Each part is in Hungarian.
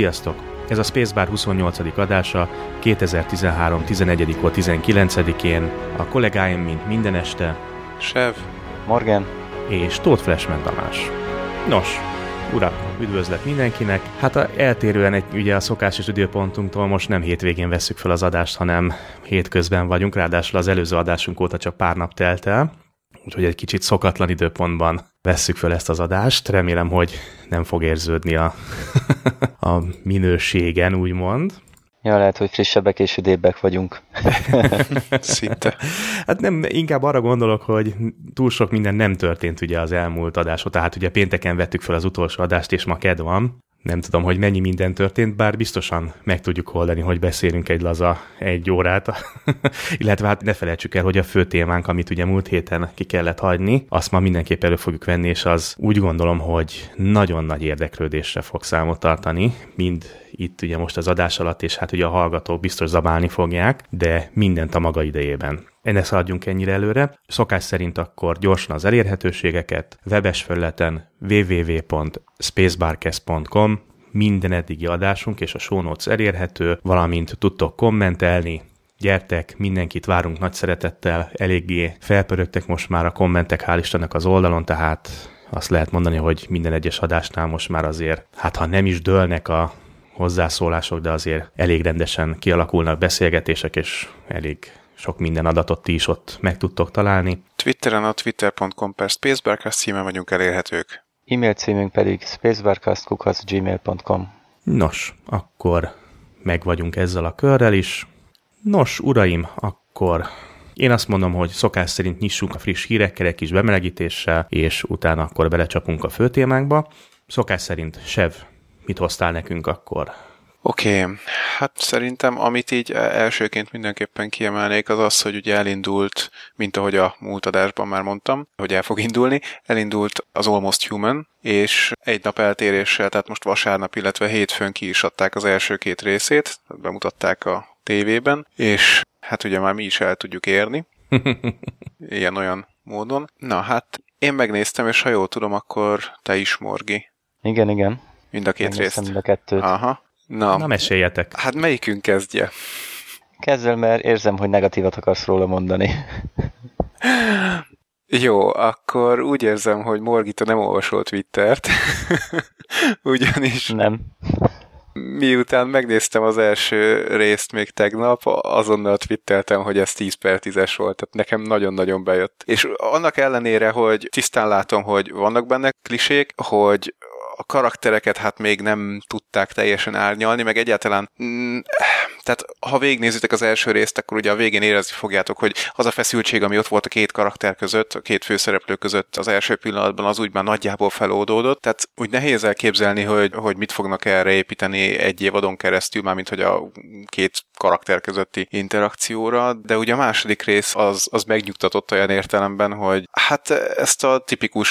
Sziasztok! Ez a Spacebar 28. adása 2013. 11. 19-én. A kollégáim, mint minden este, Sev, Morgan, és Tóth Flashman Tamás. Nos, urak, üdvözlet mindenkinek. Hát a, eltérően egy, ugye a szokásos időpontunktól most nem hétvégén vesszük fel az adást, hanem hétközben vagyunk, ráadásul az előző adásunk óta csak pár nap telt el, úgyhogy egy kicsit szokatlan időpontban vesszük fel ezt az adást. Remélem, hogy nem fog érződni a, a minőségen, úgymond. Ja, lehet, hogy frissebbek és üdébbek vagyunk. szinte. Hát nem, inkább arra gondolok, hogy túl sok minden nem történt ugye az elmúlt adásot, tehát ugye pénteken vettük fel az utolsó adást, és ma ked van. Nem tudom, hogy mennyi minden történt, bár biztosan meg tudjuk oldani, hogy beszélünk egy laza egy órát. Illetve hát ne felejtsük el, hogy a fő témánk, amit ugye múlt héten ki kellett hagyni, azt ma mindenképp elő fogjuk venni, és az úgy gondolom, hogy nagyon nagy érdeklődésre fog számot tartani, mind itt ugye most az adás alatt, és hát ugye a hallgatók biztos zabálni fogják, de mindent a maga idejében. Ennek szaladjunk ennyire előre. Szokás szerint akkor gyorsan az elérhetőségeket, webes felületen www.spacebarcast.com minden eddigi adásunk és a show notes elérhető, valamint tudtok kommentelni, gyertek, mindenkit várunk nagy szeretettel, eléggé felpörögtek most már a kommentek, hál' Istennek az oldalon, tehát azt lehet mondani, hogy minden egyes adásnál most már azért, hát ha nem is dőlnek a hozzászólások, de azért elég rendesen kialakulnak beszélgetések, és elég sok minden adatot ti is ott meg tudtok találni. Twitteren a twitter.com per Spacebarcast címen vagyunk elérhetők. E-mail címünk pedig spacebarcast.gmail.com Nos, akkor meg vagyunk ezzel a körrel is. Nos, uraim, akkor én azt mondom, hogy szokás szerint nyissunk a friss hírekkel egy kis bemelegítéssel, és utána akkor belecsapunk a fő témánkba. Szokás szerint, Sev, mit hoztál nekünk akkor? Oké, okay. hát szerintem amit így elsőként mindenképpen kiemelnék az az, hogy ugye elindult, mint ahogy a múlt adásban már mondtam, hogy el fog indulni, elindult az Almost Human, és egy nap eltéréssel, tehát most vasárnap, illetve hétfőn ki is adták az első két részét, bemutatták a tévében, és hát ugye már mi is el tudjuk érni, ilyen-olyan módon. Na hát én megnéztem, és ha jól tudom, akkor te is, Morgi. Igen, igen. Mind a két részt. mind a kettőt. Aha. Na, Na, meséljetek. hát melyikünk kezdje? Kezdvel, mert érzem, hogy negatívat akarsz róla mondani. Jó, akkor úgy érzem, hogy Morgita nem olvasol Twittert, ugyanis Nem. miután megnéztem az első részt még tegnap, azonnal twitteltem, hogy ez 10 per 10-es volt, tehát nekem nagyon-nagyon bejött. És annak ellenére, hogy tisztán látom, hogy vannak benne klisék, hogy a karaktereket hát még nem tudták teljesen árnyalni, meg egyáltalán, mm, tehát ha végignézitek az első részt, akkor ugye a végén érezni fogjátok, hogy az a feszültség, ami ott volt a két karakter között, a két főszereplő között az első pillanatban, az úgy már nagyjából feloldódott, tehát úgy nehéz elképzelni, hogy, hogy mit fognak erre építeni egy évadon keresztül, mármint hogy a két karakter közötti interakcióra, de ugye a második rész az, az megnyugtatott olyan értelemben, hogy hát ezt a tipikus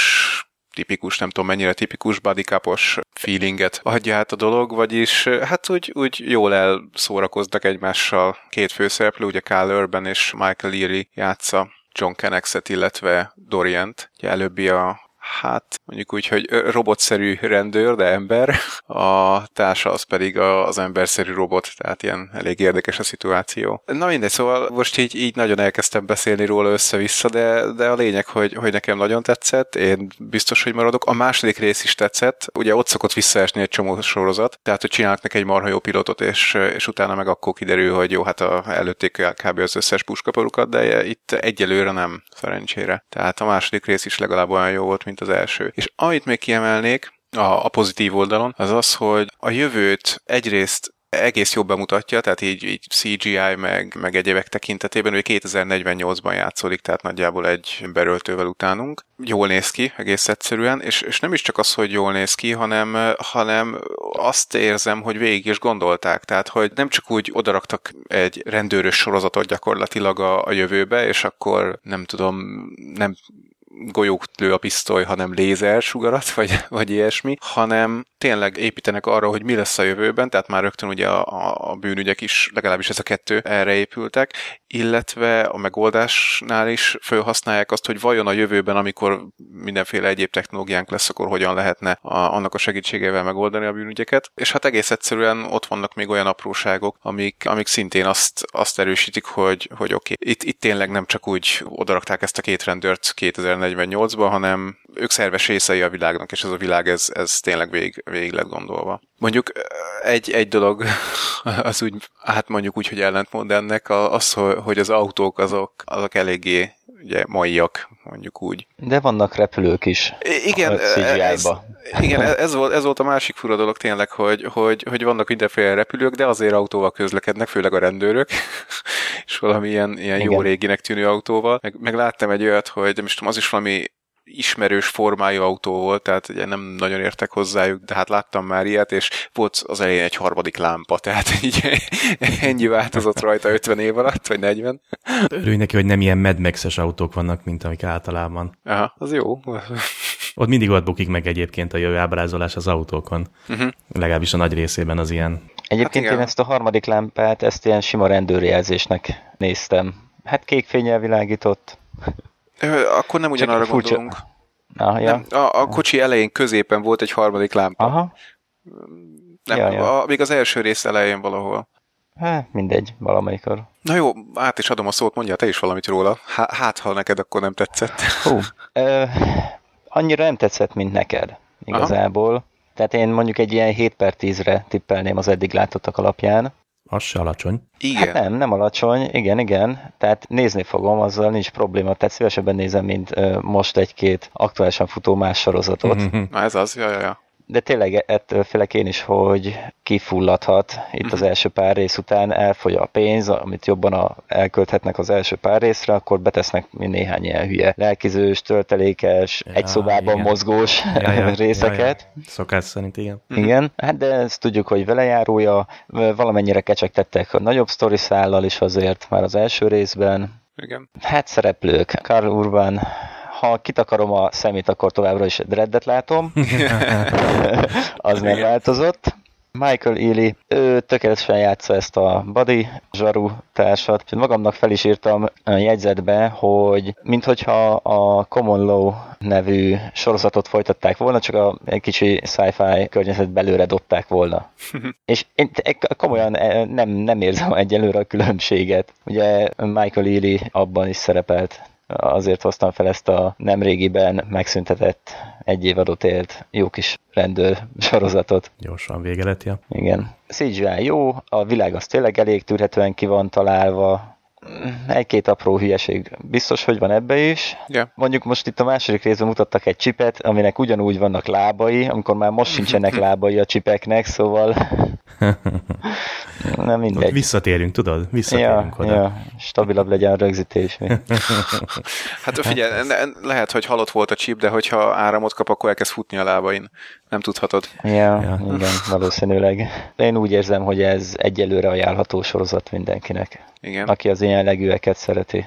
tipikus, nem tudom mennyire tipikus bodycapos feelinget adja át a dolog, vagyis hát úgy, úgy jól elszórakoznak egymással két főszereplő, ugye Kyle Urban és Michael Leary játsza John Connexet, illetve Dorient. Ugye előbbi a hát mondjuk úgy, hogy robotszerű rendőr, de ember, a társa az pedig az emberszerű robot, tehát ilyen elég érdekes a szituáció. Na mindegy, szóval most így, így nagyon elkezdtem beszélni róla össze-vissza, de, de a lényeg, hogy, hogy nekem nagyon tetszett, én biztos, hogy maradok. A második rész is tetszett, ugye ott szokott visszaesni egy csomó sorozat, tehát hogy csinálnak neki egy marha jó pilotot, és, és utána meg akkor kiderül, hogy jó, hát a, előtték kb. az összes puskaparukat, de itt egyelőre nem, szerencsére. Tehát a második rész is legalább olyan jó volt, mint az első. És amit még kiemelnék, a, a pozitív oldalon, az az, hogy a jövőt egyrészt egész jól bemutatja, tehát így, így CGI meg, meg egyébek tekintetében, hogy 2048-ban játszódik, tehát nagyjából egy beröltővel utánunk. Jól néz ki, egész egyszerűen, és, és nem is csak az, hogy jól néz ki, hanem, hanem azt érzem, hogy végig is gondolták, tehát hogy nem csak úgy odaraktak egy rendőrös sorozatot gyakorlatilag a, a jövőbe, és akkor nem tudom, nem golyót lő a pisztoly, hanem lézer sugarat, vagy, vagy ilyesmi, hanem tényleg építenek arra, hogy mi lesz a jövőben, tehát már rögtön ugye a, a bűnügyek is, legalábbis ez a kettő erre épültek, illetve a megoldásnál is felhasználják azt, hogy vajon a jövőben, amikor mindenféle egyéb technológiánk lesz, akkor hogyan lehetne a, annak a segítségével megoldani a bűnügyeket. És hát egész egyszerűen ott vannak még olyan apróságok, amik, amik szintén azt, azt erősítik, hogy, hogy oké, okay, itt, itt tényleg nem csak úgy odarakták ezt a két rendőrt 2048-ba, hanem ők szerves részei a világnak, és ez a világ, ez, ez tényleg végig, végig lett gondolva. Mondjuk egy, egy dolog, az úgy, hát mondjuk úgy, hogy ellentmond ennek, az, hogy az autók azok, azok eléggé ugye maiak, mondjuk úgy. De vannak repülők is. Igen, ez, igen ez, volt, ez volt a másik fura dolog tényleg, hogy, hogy, hogy vannak mindenféle repülők, de azért autóval közlekednek, főleg a rendőrök, és valami ilyen, ilyen jó réginek tűnő autóval. Meg, meg láttam egy olyat, hogy most az is valami ismerős formájú autó volt, tehát ugye nem nagyon értek hozzájuk, de hát láttam már ilyet, és volt az elején egy harmadik lámpa, tehát így ennyi változott rajta 50 év alatt, vagy 40. Örülj neki, hogy nem ilyen Mad max autók vannak, mint amik általában. Aha, az jó. Ott mindig ott bukik meg egyébként a jövő ábrázolás az autókon. Uh-huh. Legalábbis a nagy részében az ilyen. Egyébként hát én ezt a harmadik lámpát, ezt ilyen sima rendőrjelzésnek néztem. Hát kék fényel világított. Akkor nem ugyanarra Csak gondolunk. Ah, ja. nem, a, a kocsi elején középen volt egy harmadik lámpa. Aha. Nem, ja, ja. A, még az első rész elején valahol. Hát, mindegy, valamelyikor. Na jó, át is adom a szót, mondja te is valamit róla. Hát, ha neked akkor nem tetszett. Hú, ö, annyira nem tetszett, mint neked, igazából. Aha. Tehát én mondjuk egy ilyen 7 per 10-re tippelném az eddig látottak alapján. Az se alacsony. Igen. Hát nem, nem alacsony, igen, igen. Tehát nézni fogom, azzal nincs probléma. Tehát szívesebben nézem, mint uh, most egy-két aktuálisan futó más sorozatot. Na ez az, ja, ja, ja de tényleg ettől félek én is, hogy kifulladhat itt az mhm. első pár rész után, elfogy a pénz, amit jobban a, elkölthetnek az első pár részre, akkor betesznek néhány ilyen hülye lelkizős, töltelékes, ja, egy szobában igen. mozgós ja, ja, részeket. Ja, ja. Szokás szerint, igen. Mhm. Igen, hát de ezt tudjuk, hogy velejárója, valamennyire kecsegtettek a nagyobb sztori szállal is azért már az első részben. Igen. Hát szereplők, Karl Urban, ha kitakarom a szemét, akkor továbbra is Dreddet látom. az nem változott. Michael Ealy, ő tökéletesen játsza ezt a Buddy zsaru társat, és magamnak fel is írtam a jegyzetbe, hogy minthogyha a Common Law nevű sorozatot folytatták volna, csak a egy kicsi sci-fi környezet belőle dobták volna. és én komolyan e, nem, nem érzem egyelőre a különbséget. Ugye Michael Ealy abban is szerepelt azért hoztam fel ezt a nemrégiben megszüntetett egy évadot élt jó kis rendőr sorozatot. Gyorsan vége lett, ja. Igen. CGI jó, a világ az tényleg elég tűrhetően ki van találva, egy-két apró hülyeség biztos, hogy van ebbe is. Yeah. Mondjuk most itt a második részben mutattak egy csipet, aminek ugyanúgy vannak lábai, amikor már most sincsenek lábai a csipeknek, szóval nem mindegy. Ott visszatérünk, tudod? Visszatérünk ja, oda. Ja, stabilabb legyen a rögzítés. hát figyelj, lehet, hogy halott volt a chip, de hogyha áramot kap, akkor elkezd futni a lábain. Nem tudhatod. Ja, ja. igen, valószínűleg. Én úgy érzem, hogy ez egyelőre ajánlható sorozat mindenkinek. Igen. Aki az ilyen jellegűeket szereti.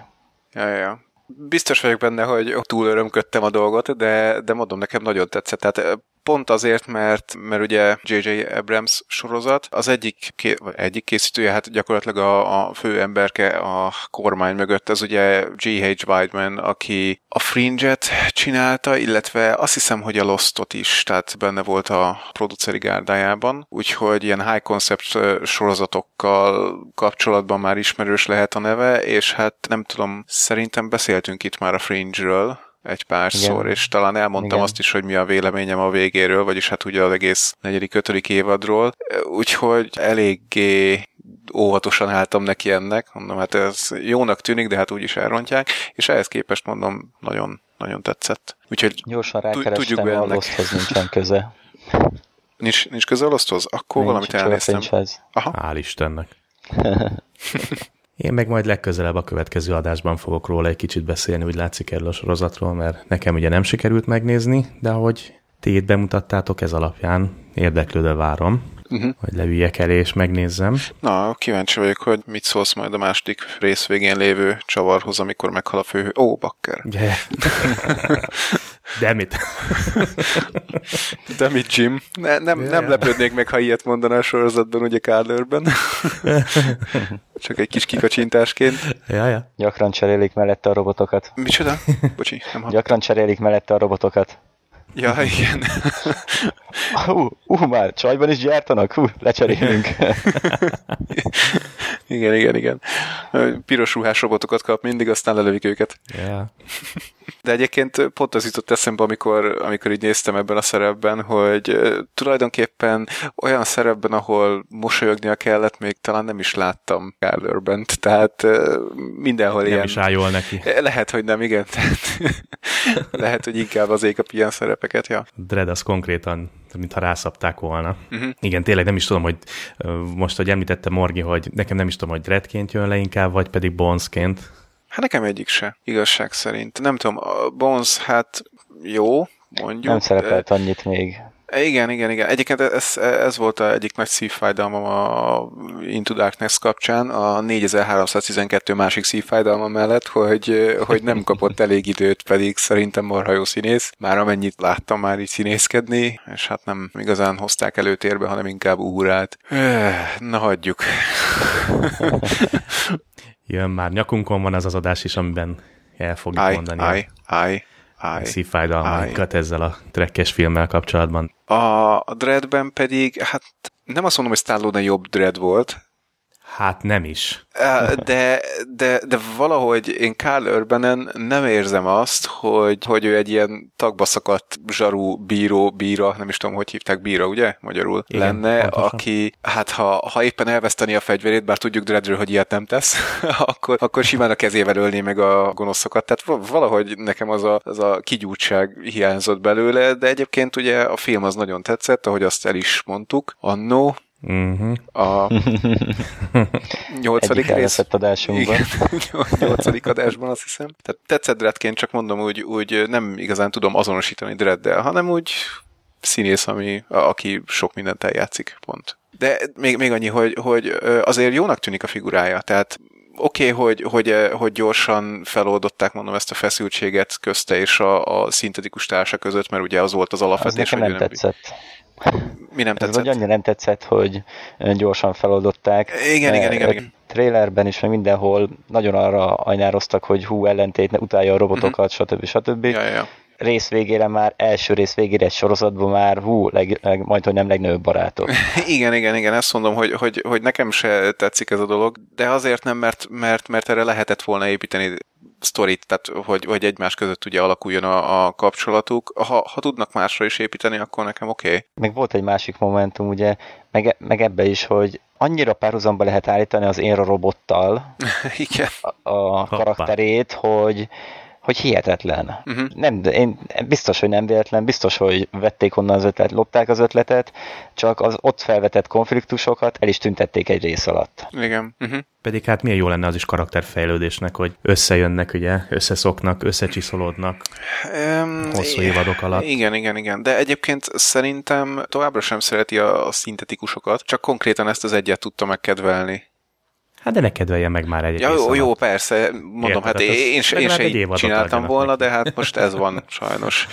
Ja, ja, ja. Biztos vagyok benne, hogy túl örömködtem a dolgot, de, de mondom, nekem nagyon tetszett. Tehát Pont azért, mert, mert ugye J.J. Abrams sorozat, az egyik, ké, egyik készítője, hát gyakorlatilag a, a fő emberke a kormány mögött, az ugye G.H. Weidman, aki a Fringe-et csinálta, illetve azt hiszem, hogy a Lostot is, tehát benne volt a produceri gárdájában, úgyhogy ilyen high concept sorozatokkal kapcsolatban már ismerős lehet a neve, és hát nem tudom, szerintem beszéltünk itt már a Fringe-ről, egy párszor, Igen. és talán elmondtam Igen. azt is, hogy mi a véleményem a végéről, vagyis hát ugye az egész negyedik, ötödik évadról, úgyhogy eléggé óvatosan álltam neki ennek, mondom, hát ez jónak tűnik, de hát úgyis elrontják, és ehhez képest mondom, nagyon, nagyon tetszett. Úgyhogy Gyorsan rákerestem, a Losthoz nincsen köze. Nincs, nincs köze a Losthoz? Akkor nincs, valamit elnéztem. Aha. Hál' Istennek. Én meg majd legközelebb a következő adásban fogok róla egy kicsit beszélni, úgy látszik erről a sorozatról, mert nekem ugye nem sikerült megnézni, de ahogy ti bemutattátok, ez alapján érdeklődve várom, uh-huh. hogy leüljek elé és megnézzem. Na, kíváncsi vagyok, hogy mit szólsz majd a második rész végén lévő csavarhoz, amikor meghal a fő... Ó, bakker! Yeah. De mit? De mit, Jim? Ne, nem, ja, nem lepődnék meg, ha ilyet mondaná a sorozatban, ugye Kádlőrben. Csak egy kis kikacsintásként. Ja, ja. Gyakran cserélik mellette a robotokat. Micsoda? Bocsi, nem Gyakran cserélik mellette a robotokat. Ja, igen. Uh, uh, már csajban is gyártanak? Hú, uh, lecserélünk. igen, igen, igen. Piros ruhás robotokat kap mindig, aztán lelövik őket. Yeah. De egyébként pont az jutott eszembe, amikor, amikor így néztem ebben a szerepben, hogy tulajdonképpen olyan szerepben, ahol mosolyognia kellett, még talán nem is láttam Kylerben, tehát mindenhol nem ilyen... Nem is áll neki. Lehet, hogy nem, igen. Tehát lehet, hogy inkább az a ilyen szerepeket, ja. Dread az konkrétan, mintha rászapták volna. Uh-huh. Igen, tényleg nem is tudom, hogy most, hogy említette Morgi, hogy nekem nem is tudom, hogy Dreadként jön le inkább, vagy pedig Bonesként Hát nekem egyik se, igazság szerint. Nem tudom, a Bones, hát jó, mondjuk. Nem szerepelt de... annyit még. Igen, igen, igen. Egyébként ez, ez volt a egyik nagy szívfájdalmam a Into Darkness kapcsán, a 4312 másik szívfájdalma mellett, hogy, hogy nem kapott elég időt, pedig szerintem marha jó színész. Már amennyit láttam már így színészkedni, és hát nem igazán hozták előtérbe, hanem inkább úrát. Na hagyjuk. jön már. Nyakunkon van az az adás is, amiben el fogjuk I, mondani I, I, I, szívfájdalmainkat ezzel a trekkes filmmel kapcsolatban. A, a Dreadben pedig, hát nem azt mondom, hogy Stallone jobb Dread volt, Hát nem is. De, de, de valahogy én Carl Urbanen nem érzem azt, hogy, hogy ő egy ilyen tagba szakadt zsarú bíró, bíra, nem is tudom, hogy hívták bíra, ugye? Magyarul Igen, lenne, pontosan. aki, hát ha, ha éppen elveszteni a fegyverét, bár tudjuk Dreadről, hogy ilyet nem tesz, akkor, akkor simán a kezével ölné meg a gonoszokat. Tehát valahogy nekem az a, az a kigyújtság hiányzott belőle, de egyébként ugye a film az nagyon tetszett, ahogy azt el is mondtuk annó, Uh-huh. A nyolcadik rész. adásunkban. nyolcadik adásban azt hiszem. Tehát tetszett Dreadként, csak mondom úgy, úgy nem igazán tudom azonosítani Dreaddel, hanem úgy színész, ami, aki sok mindent eljátszik, pont. De még, még annyi, hogy, hogy azért jónak tűnik a figurája, tehát oké, okay, hogy, hogy, hogy gyorsan feloldották, mondom, ezt a feszültséget közte és a, a szintetikus társa között, mert ugye az volt az alapvetés. Az nekem nem hogy tetszett. Mi nem tetszett? Ez vagy annyira nem tetszett, hogy gyorsan feloldották. Igen, igen, igen, igen. Trailerben is, meg mindenhol nagyon arra ajnároztak, hogy hú, ellentét, ne utálja a robotokat, uh-huh. stb. stb. Ja, ja, ja. Rész végére már, első rész végére egy sorozatban már, hú, leg, leg, majd, hogy nem legnagyobb barátok. igen, igen, igen, ezt mondom, hogy, hogy, hogy nekem se tetszik ez a dolog, de azért nem, mert, mert, mert erre lehetett volna építeni sztorit, tehát hogy, hogy egymás között ugye alakuljon a, a kapcsolatuk. Ha, ha tudnak másra is építeni, akkor nekem oké. Okay. Meg volt egy másik momentum, ugye, meg, meg ebbe is, hogy annyira párhuzamba lehet állítani az én robottal Igen. a, a karakterét, hogy hogy hihetetlen. Uh-huh. Nem, én biztos, hogy nem véletlen, biztos, hogy vették onnan az ötletet, lopták az ötletet, csak az ott felvetett konfliktusokat el is tüntették egy rész alatt. Igen. Uh-huh. Pedig hát milyen jó lenne az is karakterfejlődésnek, hogy összejönnek, ugye, összeszoknak, összecsiszolódnak um, hosszú évadok alatt. Igen, igen, igen. De egyébként szerintem továbbra sem szereti a szintetikusokat, csak konkrétan ezt az egyet tudta megkedvelni. Hát de ne kedvelje meg már egy ja, jó, jó, persze, mondom, Érted, hát én, én, én se így csináltam volna, neki. de hát most ez van, sajnos.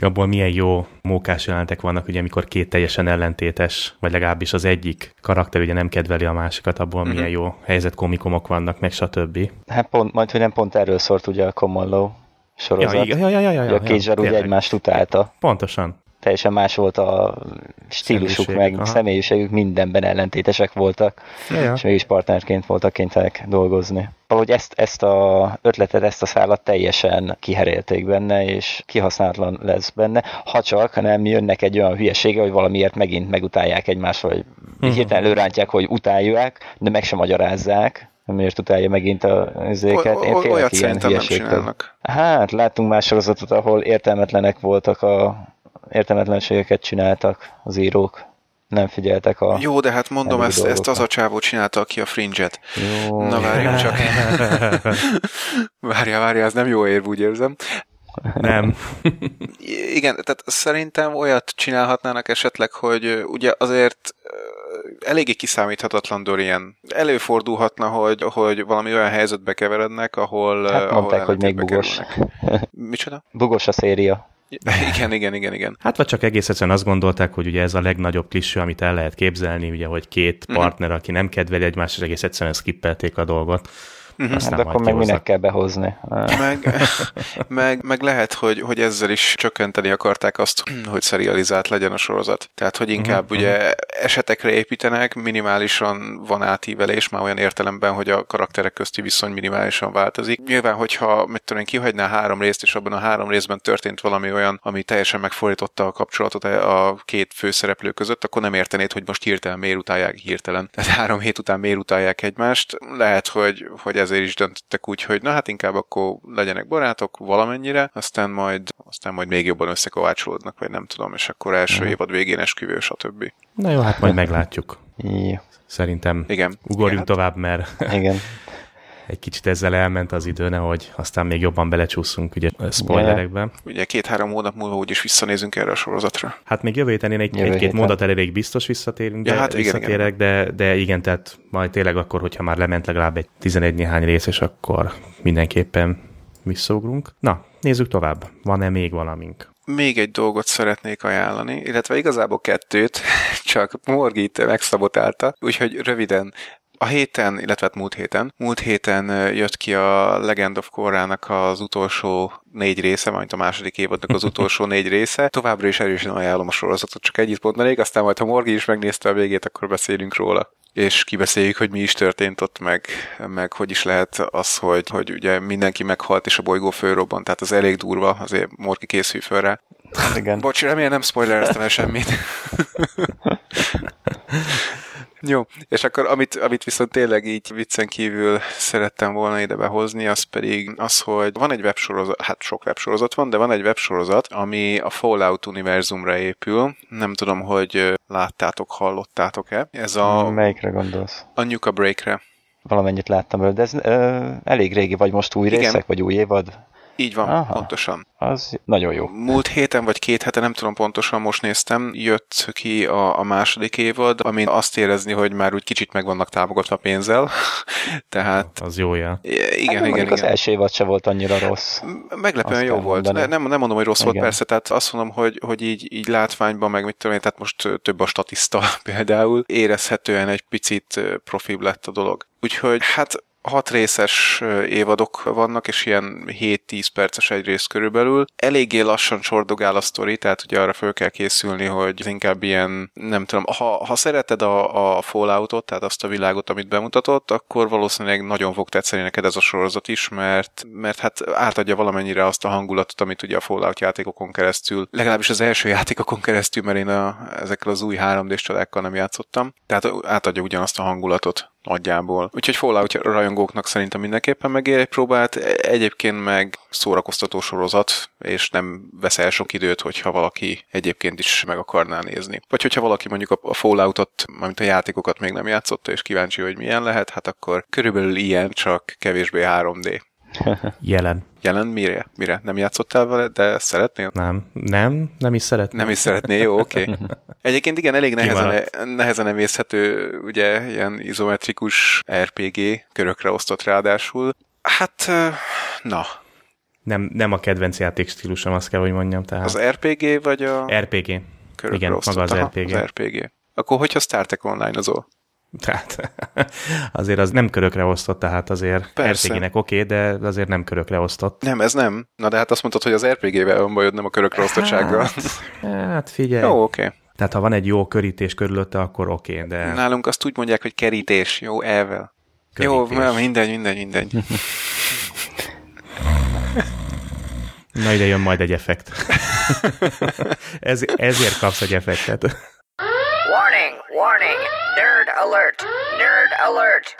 Abból milyen jó mókás jelentek vannak, ugye amikor két teljesen ellentétes, vagy legalábbis az egyik karakter ugye nem kedveli a másikat, abból uh-huh. milyen jó helyzetkomikomok vannak, meg stb. Hát pont, majd, hogy nem pont erről szólt ugye a Common Law sorozat. Ja, ja, ja, ja, ja, ja, a két zsar ugye egymást utálta. Pontosan teljesen más volt a stílusuk, meg aha. személyiségük, mindenben ellentétesek voltak, ja, és mégis partnerként voltak kénytelenek dolgozni. Valahogy ezt, ezt a ötletet, ezt a szállat teljesen kiherélték benne, és kihasználatlan lesz benne, ha csak nem jönnek egy olyan hülyesége, hogy valamiért megint megutálják egymást, vagy uh-huh. hirtelen előrántják, hogy utálják, de meg sem magyarázzák, miért utálja megint a zéket. Én félek ilyen hülyeségtől. Hát, láttunk más sorozatot, ahol értelmetlenek voltak a értelmetlenségeket csináltak az írók. Nem figyeltek a... Jó, de hát mondom, ezt, ezt az a csávó csinálta, aki a Fringe-et. Jó. Na várjunk csak. várjál, várjál, ez nem jó érv, úgy érzem. Nem. Igen, tehát szerintem olyat csinálhatnának esetleg, hogy ugye azért eléggé kiszámíthatatlan Dorian. Előfordulhatna, hogy, hogy valami olyan helyzetbe keverednek, ahol... Hát mondták, ahol hogy még bugos. Micsoda? Bugos a széria. Igen, igen, igen, igen. Hát vagy csak egész egyszerűen azt gondolták, hogy ugye ez a legnagyobb kliső, amit el lehet képzelni, ugye, hogy két Mhm. partner, aki nem kedveli egymást, és egész egyszerűen skippelték a dolgot. Aztán Hát akkor meg minek kell behozni? Meg, meg, meg lehet, hogy, hogy ezzel is csökkenteni akarták azt, hogy serializált legyen a sorozat. Tehát, hogy inkább Mhm, ugye esetekre építenek, minimálisan van átívelés, már olyan értelemben, hogy a karakterek közti viszony minimálisan változik. Nyilván, hogyha mit tudom kihagyná három részt, és abban a három részben történt valami olyan, ami teljesen megfordította a kapcsolatot a két főszereplő között, akkor nem értenéd, hogy most hirtelen miért utálják hirtelen. Tehát három hét után miért utálják egymást. Lehet, hogy, hogy ezért is döntöttek úgy, hogy na hát inkább akkor legyenek barátok valamennyire, aztán majd, aztán majd még jobban összekovácsolódnak, vagy nem tudom, és akkor első évad végén esküvő, stb. Na jó, hát majd meglátjuk. Jó, Szerintem Igen. ugorjunk Igen, tovább, mert igen. egy kicsit ezzel elment az idő, nehogy aztán még jobban belecsúszunk ugye a spoilerekbe. Ugye két-három hónap múlva úgyis visszanézünk erre a sorozatra. Hát még jövő héten én egy, Jövő egy-két héten. mondat elég biztos visszatérünk, de Ja, hát igen, visszatérek, de, de igen, tehát majd tényleg akkor, hogyha már lement legalább egy 11 néhány rész, és akkor mindenképpen visszaugrunk. Na, nézzük tovább. Van-e még valamink? Még egy dolgot szeretnék ajánlani, illetve igazából kettőt, csak Morgi itt megszabotálta, úgyhogy röviden. A héten, illetve hát múlt héten, múlt héten jött ki a Legend of Korra-nak az utolsó négy része, majd a második évadnak az utolsó négy része. Továbbra is erősen ajánlom a sorozatot, csak egyet mondanék, aztán majd ha Morgi is megnézte a végét, akkor beszélünk róla és kibeszéljük, hogy mi is történt ott, meg, meg hogy is lehet az, hogy, hogy ugye mindenki meghalt, és a bolygó fölrobbant, tehát az elég durva, azért Morki készül föl rá. Igen. Bocs, remélem nem spoilereztem el semmit. Jó, és akkor amit, amit viszont tényleg így viccen kívül szerettem volna ide behozni, az pedig az, hogy van egy websorozat, hát sok websorozat van, de van egy websorozat, ami a Fallout univerzumra épül. Nem tudom, hogy láttátok, hallottátok-e. Ez a, Melyikre gondolsz? a Nuka Break-re. Valamennyit láttam belőle, de ez ö, elég régi, vagy most új Igen. részek, vagy új évad? Így van, Aha. pontosan. Az nagyon jó. Múlt héten vagy két hete, nem tudom pontosan, most néztem, jött ki a, a második évad, amin azt érezni, hogy már úgy kicsit meg vannak támogatva pénzzel. Tehát Az jó jel. igen, Hát igen, igen. Az első évad se volt annyira rossz. Meglepően Azt jó volt. mondani. Ne, nem, nem mondom, hogy rossz volt Igen. persze, tehát azt mondom, hogy, hogy így, így látványban, meg mit tudom én, tehát most több a statiszta például, érezhetően egy picit profibb lett a dolog. Úgyhogy hát hat részes évadok vannak, és ilyen 7-10 perces egy rész körülbelül. Eléggé lassan csordogál a sztori, tehát ugye arra föl kell készülni, hogy inkább ilyen, nem tudom, ha, ha szereted a, a Falloutot, tehát azt a világot, amit bemutatott, akkor valószínűleg nagyon fog tetszeni neked ez a sorozat is, mert, mert hát átadja valamennyire azt a hangulatot, amit ugye a Fallout játékokon keresztül, legalábbis az első játékokon keresztül, mert én a, ezekkel az új 3D-s csodákkal nem játszottam, tehát átadja ugyanazt a hangulatot nagyjából. Úgyhogy Fallout rajongóknak szerintem mindenképpen megér egy próbát, egyébként meg szórakoztató sorozat, és nem vesz el sok időt, hogyha valaki egyébként is meg akarná nézni. Vagy hogyha valaki mondjuk a- a Falloutot, mint a játékokat még nem játszotta, és kíváncsi, hogy milyen lehet, hát akkor körülbelül ilyen, csak kevésbé 3D. Jelen. Jelen mire? Mire? Nem játszottál vele, de szeretnél? Nem, nem, nem is szeretném. Nem is szeretné, jó, oké. Okay. Egyébként igen, elég nehezen, Kimaradt. nehezen emészhető, ugye, ilyen izometrikus RPG, körökre osztott ráadásul. Hát, na, Nem, nem a kedvenc játék stílusom, azt kell, hogy mondjam. Tehát az RPG vagy a RPG. körökre igen, osztott? maga az Aha, RPG. az RPG. Akkor hogyha Star Trek online azol. Tehát azért az nem körökre osztott, tehát azért Persze. RPG-nek oké, okay, de azért nem körökre osztott. Nem, ez nem. Na de hát azt mondtad, hogy az RPG-vel van bajod, nem a körökre osztottsággal. Hát figyelj. Jó, oké. Okay. Tehát ha van egy jó körítés körülötte, akkor oké, okay, de Nálunk azt úgy mondják, hogy kerítés. Jó, elvel. Jó, Körítés. mindegy, mindegy, mindegy. na ide jön majd egy effekt. Ez, ezért kapsz egy effektet. Warning, nerd alert, nerd alert.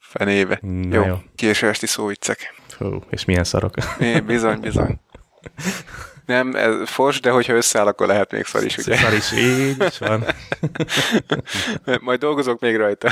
Fenébe. Na jó. jó. Késő esti szóviccek. Fú, és milyen szarok. É, bizony, bizony. Nem, ez fos, de hogyha összeáll, akkor lehet még szar is, ugye? Szar is, így is van. Majd dolgozok még rajta.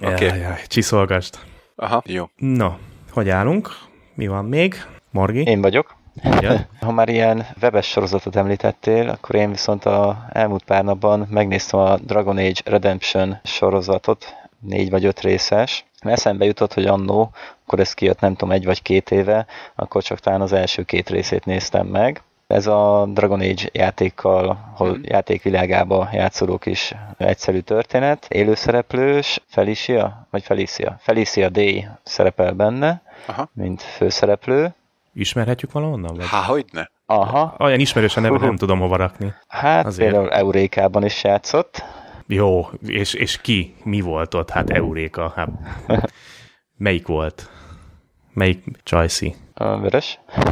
Oké. Okay. Jaj, csiszolgast. Aha, jó. No, hogy állunk? Mi van még? Morgi? Én vagyok. Ugye? Ha már ilyen webes sorozatot említettél, akkor én viszont a elmúlt pár napban megnéztem a Dragon Age Redemption sorozatot, négy vagy öt részes. Eszembe jutott, hogy annó, akkor ez kijött nem tudom, egy vagy két éve, akkor csak talán az első két részét néztem meg. Ez a Dragon Age játékkal, hol játékvilágába játszolók is egyszerű történet. Élőszereplős, Felicia, vagy Felicia? Felicia Day szerepel benne, Aha. mint főszereplő. Ismerhetjük valahonnan? Vagy? Há, hogy ne? Aha, Olyan ismerős a neve, nem tudom hova rakni. hát Azért. például Eurékában is játszott. Jó, és, és ki? Mi volt ott? Hát Euréka. Hát, melyik volt? Melyik Csajci? A vörös?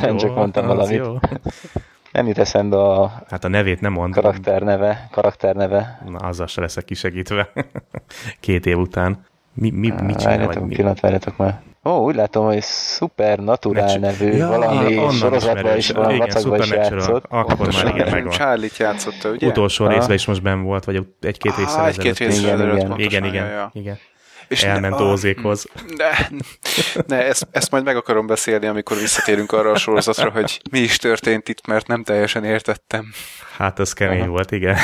Nem csak mondtam valamit. Jó. Nem jut eszembe a Hát a nevét nem mondom. karakterneve. Karakterneve. Na, azzal se leszek kisegítve. Két év után. Mi, mi, mit csinál? Várjátok, Vagy mi? pillanat, várjátok már. Ó, úgy látom, hogy Supernatural Megcsi- nevű Ja, valami onnan sorozatban is van, Igen, vacakban is játszott. Akkor már igen, megvan. Charlie-t játszotta, ugye? Utolsó Aha. részben is most benn volt, vagy egy-két Ah, egy-két ezelőtt. részre Igen, igen. Igen, igen, ja, ja. igen. És Elment ne- ah, Ózékhoz. Ne, ne ezt, ezt majd meg akarom beszélni, amikor visszatérünk arra a sorozatra, hogy mi is történt itt, mert nem teljesen értettem. Hát az kemény Aha. volt, igen.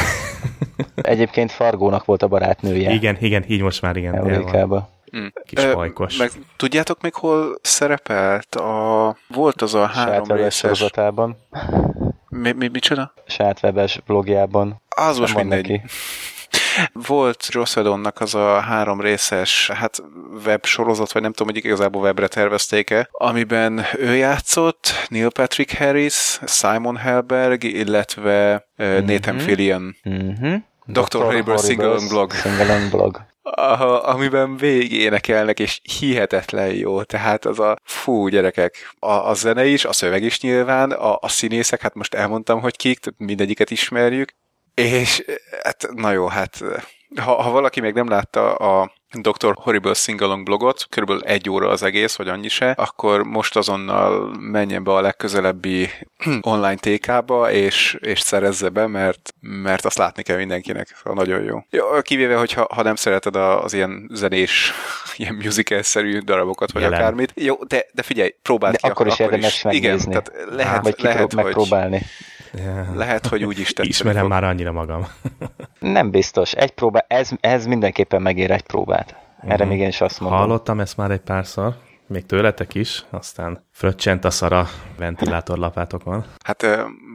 Egyébként Fargónak volt a barátnője. Igen, igen, így most már igen. el Hm. Kis Ö, pajkos. Meg tudjátok még hol szerepelt? A, volt az a három részes... sorozatában. Mi, mi, micsoda? Saját webes blogjában. Az most mindegy. neki. Volt Joss Whedonnak az a három részes hát web sorozat, vagy nem tudom, hogy igazából webre tervezték-e, amiben ő játszott, Neil Patrick Harris, Simon Helberg, illetve uh, Nathan Fillion. Mhm. Dr. Horrible Singalong Blog. Singalong blog. Aha, amiben végig énekelnek, és hihetetlen jó. Tehát az a fú, gyerekek, a, a zene is, a szöveg is nyilván, a, a színészek, hát most elmondtam, hogy kik, mindegyiket ismerjük, és hát, na jó, hát ha, ha valaki még nem látta a Dr. Horrible Singalong blogot, körülbelül egy óra az egész, vagy annyi se, akkor most azonnal menjen be a legközelebbi online TK-ba, és, és szerezze be, mert, mert azt látni kell mindenkinek, szóval nagyon jó. jó kivéve, hogy ha, ha nem szereted a- az ilyen zenés, ilyen musical-szerű darabokat, vagy Jelen. akármit. Jó, de, de figyelj, próbáld De ki. akkor is érdemes Igen, megnézni. tehát lehet, Vagy lehet, hogy, megpróbálni. Ja. Lehet, hogy úgy is tetszeni Ismerem fog. már annyira magam. Nem biztos. Egy próbá, ez, ez mindenképpen megér egy próbát. Erre Mhm. még én is azt mondom. Hallottam ezt már egy párszor, még tőletek is, aztán fröccsent a szara ventilátorlapátokon. Hát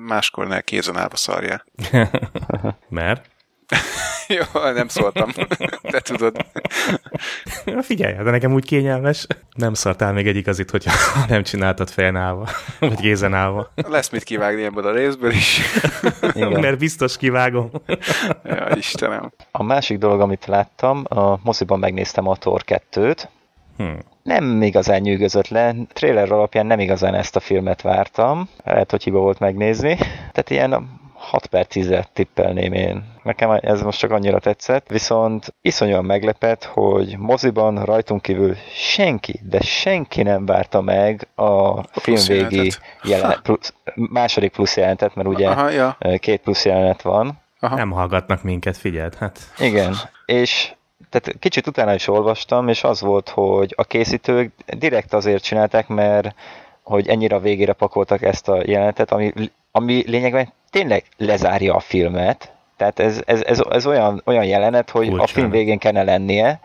máskor ne kézen állva szarja. Mert? Jó, nem szóltam. De tudod. Na figyelj, de nekem úgy kényelmes. Nem szartál még egy igazit, hogyha nem csináltad fejnálva, vagy kézen állva. Lesz mit kivágni ebből a részből is. Igen. Mert biztos kivágom. Ja, Istenem. A másik dolog, amit láttam, a moziban megnéztem a Thor 2-t, Hm. nem igazán nyűgözött le, trailer alapján nem igazán ezt a filmet vártam, lehet, hogy hiba volt megnézni, tehát ilyen 6 per 10-et tippelném én. Nekem ez most csak annyira tetszett, viszont iszonyúan meglepett, hogy moziban rajtunk kívül senki, de senki nem várta meg a film végi jelenetet. jelen, plusz, második plusz jelentet, mert ugye Aha, ja. két plusz jelenet van, Aha. Nem hallgatnak minket, figyeld. Hát igen, és tehát kicsit utána is olvastam, és az volt, hogy a készítők direkt azért csinálták, mert hogy ennyire a végére pakoltak ezt a jelenetet, ami, ami lényegben tényleg lezárja a filmet, tehát ez, ez, ez, ez olyan, olyan jelenet, hogy a film végén kellene lennie,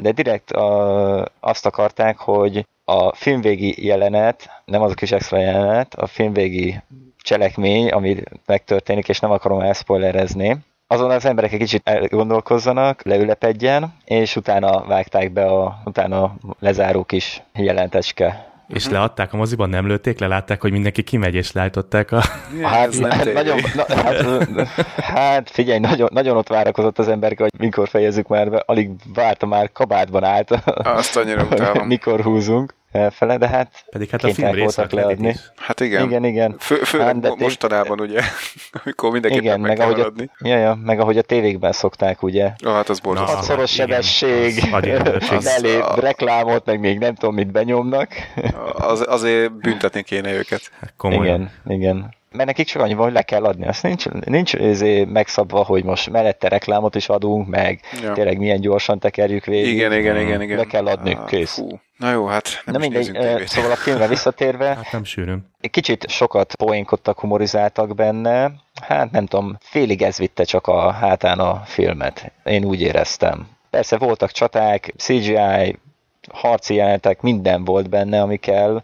de direkt a, azt akarták, hogy a filmvégi jelenet, nem az a kis extra jelenet, a filmvégi cselekmény, ami megtörténik, és nem akarom elspoilerezni, azon az emberek egy kicsit elgondolkozzanak, leülepedjen, és utána vágták be a utána lezáró kis jelentecske. És leadták a moziban, nem lőtték le, látták, hogy mindenki kimegy, és leállították a... Hát, hát, nagyon, na, hát, hát figyelj, nagyon, nagyon ott várakozott az ember, hogy mikor fejezzük már be, alig várta már kabátban állt, Azt annyira utálom. mikor húzunk elfele, de hát Pedig hát a film voltak leadni. is. Hát igen. Igen, igen. Fő, főleg Hát, de mostanában, ugye, amikor mindenképpen Igen, meg, meg kell ahogy, a, ja, ja, meg ahogy a tévékben szokták, ugye. Ó, hát az borzasztó. Hatszoros sebesség, Az a- reklámot, meg még nem tudom, mit benyomnak. Az, azért büntetni kéne őket. Hát komolyan. Igen, igen. Mert nekik csak annyi van, hogy le kell adni. Azt nincs, nincs ezé megszabva, hogy most mellette reklámot is adunk, meg Ja. tényleg milyen gyorsan tekerjük végig. Igen, igen, igen, igen. Le kell adni, Ah, kész. Fú. Na jó, hát nem Na is mindegy, tévét. szóval a filmre visszatérve, Hát nem sűrűn. egy kicsit sokat poénkodtak, humorizáltak benne. Hát nem tudom, félig ez vitte csak a hátán a filmet. Én úgy éreztem. Persze voltak csaták, CGI, harci jelenetek, minden volt benne, ami kell.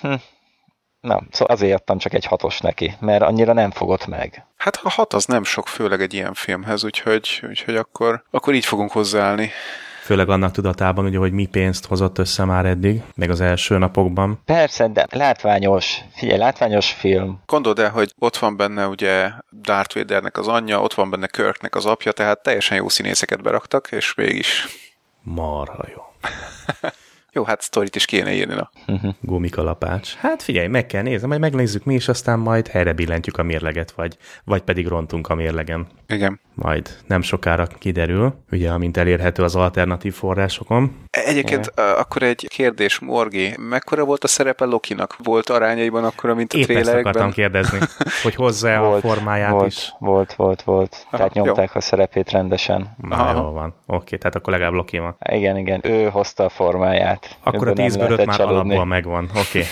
Hm. Na, szóval azért adtam csak egy hatos neki, mert annyira nem fogott meg. Hát a hat az nem sok, főleg egy ilyen filmhez, úgyhogy, úgyhogy akkor, akkor így fogunk hozzáállni. Főleg annak tudatában, ugye, hogy mi pénzt hozott össze már eddig, meg az első napokban. Persze, de látványos, figyelj, látványos film. Gondold el, hogy ott van benne ugye Darth Vadernek az anyja, ott van benne Kirknek az apja, tehát teljesen jó színészeket beraktak, és mégis Marha jó. jó, hát sztorit is kéne írni, na. Gumikalapács. Hát figyelj, meg kell nézni, majd megnézzük mi is, aztán majd helyre billentjük a mérleget, vagy, vagy pedig rontunk a mérlegen. Igen. Majd nem sokára kiderül, ugye, amint elérhető az alternatív forrásokon. Egyébként uh, akkor egy kérdés, Morgi, mekkora volt a szerepe Lokinak? Volt arányaiban akkora, mint a Épp ezt akartam trélerekben? kérdezni, hogy hozza a formáját volt, is. Volt, volt, volt. Aha, Tehát nyomták a szerepét rendesen. Na, Aha. jó van. Oké, tehát akkor legalább Loki van. Igen, igen, ő hozta a formáját. Akkor a Ebből nem 10 ből 5 lehetett már csalódni. alapból megvan. Oké.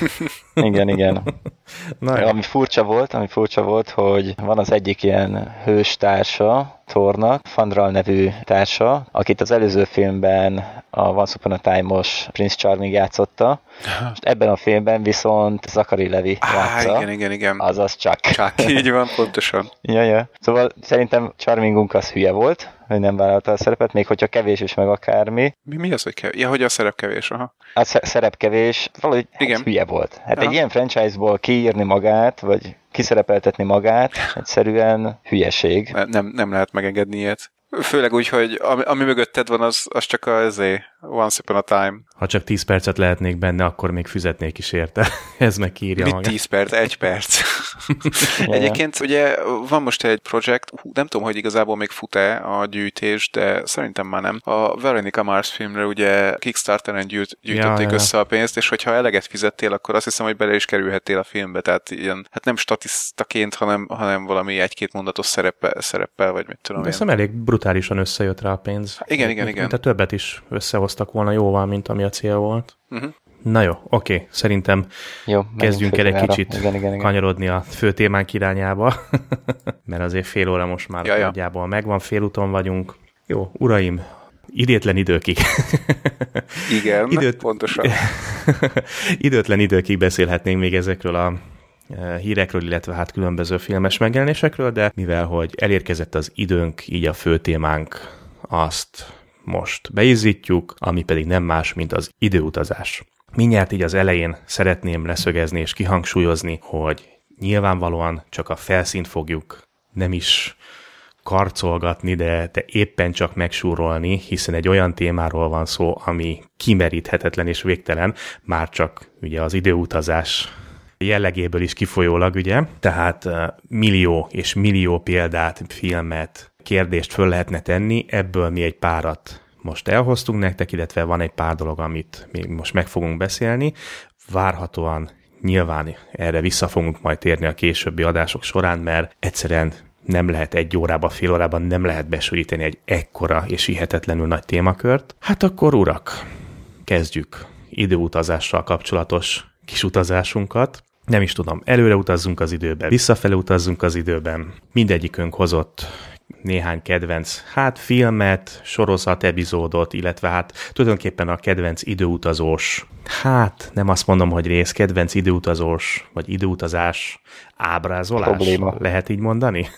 Igen, igen. Na. Ami furcsa volt, ami furcsa volt, hogy van az egyik ilyen hős társa, Thornak, Fandral nevű társa, akit az előző filmben a Once Upon a Time-os Prince Charming játszotta. Most ebben a filmben viszont Zachary Levi Á, játsza. igen, igen, igen. Azaz csak. Csak így van, pontosan. Ja, ja. Szóval szerintem Charmingunk az hülye volt, hogy nem vállalta a szerepet, még hogyha kevés is meg akármi. Mi, mi az, hogy kevés? Ja, hogy a szerep kevés, aha. A sze- szerep kevés, valahogy Igen. hát hülye volt. Hát Aha. egy ilyen franchise-ból kiírni magát, vagy kiszerepeltetni magát, egyszerűen hülyeség. Ne- Nem, nem lehet megengedni ilyet. Főleg úgy, hogy ami, ami mögötted van, az, az csak a ezé, Once Upon a Time. Ha csak 10 percet lehetnék benne, akkor még fizetnék is érte. Ez meg kiírja Mit magát. 10 perc? Egy perc. Egyébként ugye van most egy projekt, nem tudom, hogy igazából még fut-e a gyűjtés, de szerintem már nem. A Veronica Mars filmre ugye Kickstarteren gyűjt, gyűjtötték Ja, ja. össze a pénzt, és hogyha eleget fizettél, akkor azt hiszem, hogy bele is kerülhettél a filmbe, tehát ilyen, hát nem statisztaként, hanem, hanem valami egy-két mondatos szereppel, szereppel vagy mit tudom De hiszem elég brutálisan összejött rá a pénz. Igen, igen, igen. Tehát többet is összehoztak volna jóval, mint ami a cél volt. Uh-huh. Na jó, oké, szerintem Jó, kezdjünk el egy főtémára. kicsit Igen, igen, igen. kanyarodni a fő témánk irányába, mert azért fél óra most már Ja, ja. nagyjából megvan, félúton vagyunk. Jó, uraim, idétlen időkig. Igen, Időt- pontosan. Időtlen időkig beszélhetnénk még ezekről a e, hírekről, illetve hát különböző filmes megjelenésekről, de mivel hogy elérkezett az időnk, így a fő témánk azt most beizítjuk, ami pedig nem más, mint az időutazás. Mindjárt így az elején szeretném leszögezni és kihangsúlyozni, hogy nyilvánvalóan csak a felszínt fogjuk nem is karcolgatni, de, de éppen csak megsúrolni, hiszen egy olyan témáról van szó, ami kimeríthetetlen és végtelen, már csak ugye az időutazás jellegéből is kifolyólag, ugye? Tehát uh, millió és millió példát, filmet, kérdést föl lehetne tenni, ebből mi egy párat most elhoztunk nektek, illetve van egy pár dolog, amit még most meg fogunk beszélni. Várhatóan nyilván erre vissza fogunk majd térni a későbbi adások során, mert egyszerűen nem lehet egy órában, fél órában nem lehet besűríteni egy ekkora és hihetetlenül nagy témakört. Hát akkor urak, kezdjük időutazással kapcsolatos kis utazásunkat. Nem is tudom, előre utazzunk az időben, visszafele utazzunk az időben. Mindegyikünk hozott néhány kedvenc, hát filmet, sorozat, epizódot, illetve hát tulajdonképpen a kedvenc időutazós, hát nem azt mondom, hogy rész, kedvenc időutazós, vagy időutazás ábrázolás, Probléma. lehet így mondani?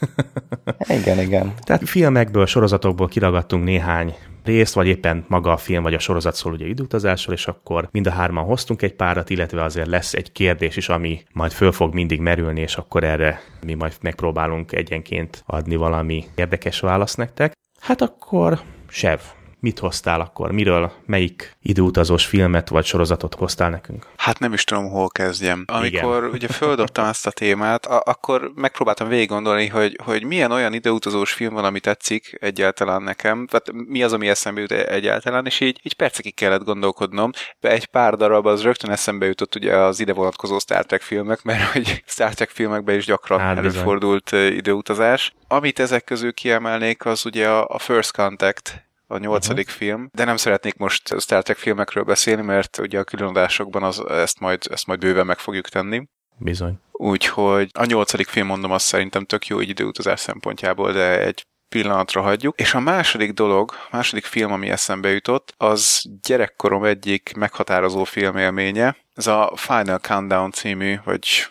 Igen, igen. Tehát filmekből, sorozatokból kiragadtunk néhány részt, vagy éppen maga a film, vagy a sorozat szól ugye időutazásról, és akkor mind a hárman hoztunk egy párat, illetve azért lesz egy kérdés is, ami majd föl fog mindig merülni, és akkor erre mi majd megpróbálunk egyenként adni valami érdekes választ nektek. Hát akkor, Sev, mit hoztál akkor? Miről, melyik időutazós filmet vagy sorozatot hoztál nekünk? Hát nem is tudom, hol kezdjem. Amikor Igen. ugye földobtam ezt a témát, a- akkor megpróbáltam végig gondolni, hogy, hogy milyen olyan időutazós film van, ami tetszik egyáltalán nekem, tehát mi az, ami eszembe jut egyáltalán, és így, így percekig kellett gondolkodnom. Egy pár darab az rögtön eszembe jutott ugye az ide vonatkozó Star Trek filmek, mert hogy Star Trek filmekben is gyakran hát, előfordult időutazás. Amit ezek közül kiemelnék, az ugye a First Contact, a nyolcadik uh-huh. film, de nem szeretnék most Star Trek filmekről beszélni, mert ugye a különadásokban az, ezt, majd, ezt majd bőven meg fogjuk tenni. Bizony. Úgyhogy a nyolcadik film, mondom, azt szerintem tök jó egy időutazás szempontjából, de egy pillanatra hagyjuk. És a második dolog, második film, ami eszembe jutott, az gyerekkorom egyik meghatározó filmélménye. Ez a Final Countdown című, vagy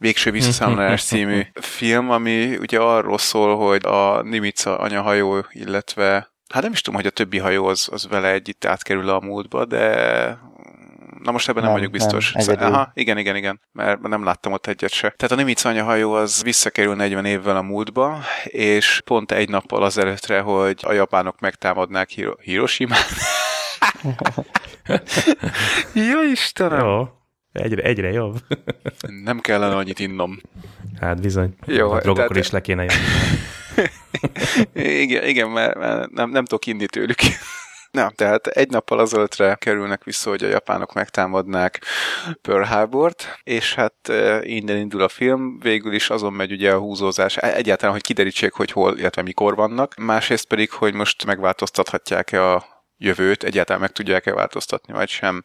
Végső visszaszámolás című film, ami ugye arról szól, hogy a Nimica anyahajó, illetve hát nem is tudom, hogy a többi hajó az, az vele együtt átkerül a múltba, de Na most ebben nem, nem vagyok biztos. Nem, Aha, igen, igen, igen, mert nem láttam ott egyet se. Tehát a Nimica anyahajó az visszakerül 40 évvel a múltba, és pont egy nappal azelőttre, hogy a japánok megtámadnák Hiro- Hiroshima. ja Istenem! Jó. Egyre, egyre jobb. nem kellene annyit innom. Hát bizony. Jó, a drogokról tehát... is le kéne jönni. igen, igen mert, mert nem, nem tudok inni tőlük. Na, tehát egy nappal azöltre kerülnek vissza, hogy a japánok megtámadnák Pearl Harbor-t, és hát innen indul a film, végül is azon megy ugye a húzózás, e, egyáltalán, hogy kiderítsék, hogy hol, illetve mikor vannak, másrészt pedig, hogy most megváltoztathatják-e a jövőt, egyáltalán meg tudják-e változtatni, vagy sem.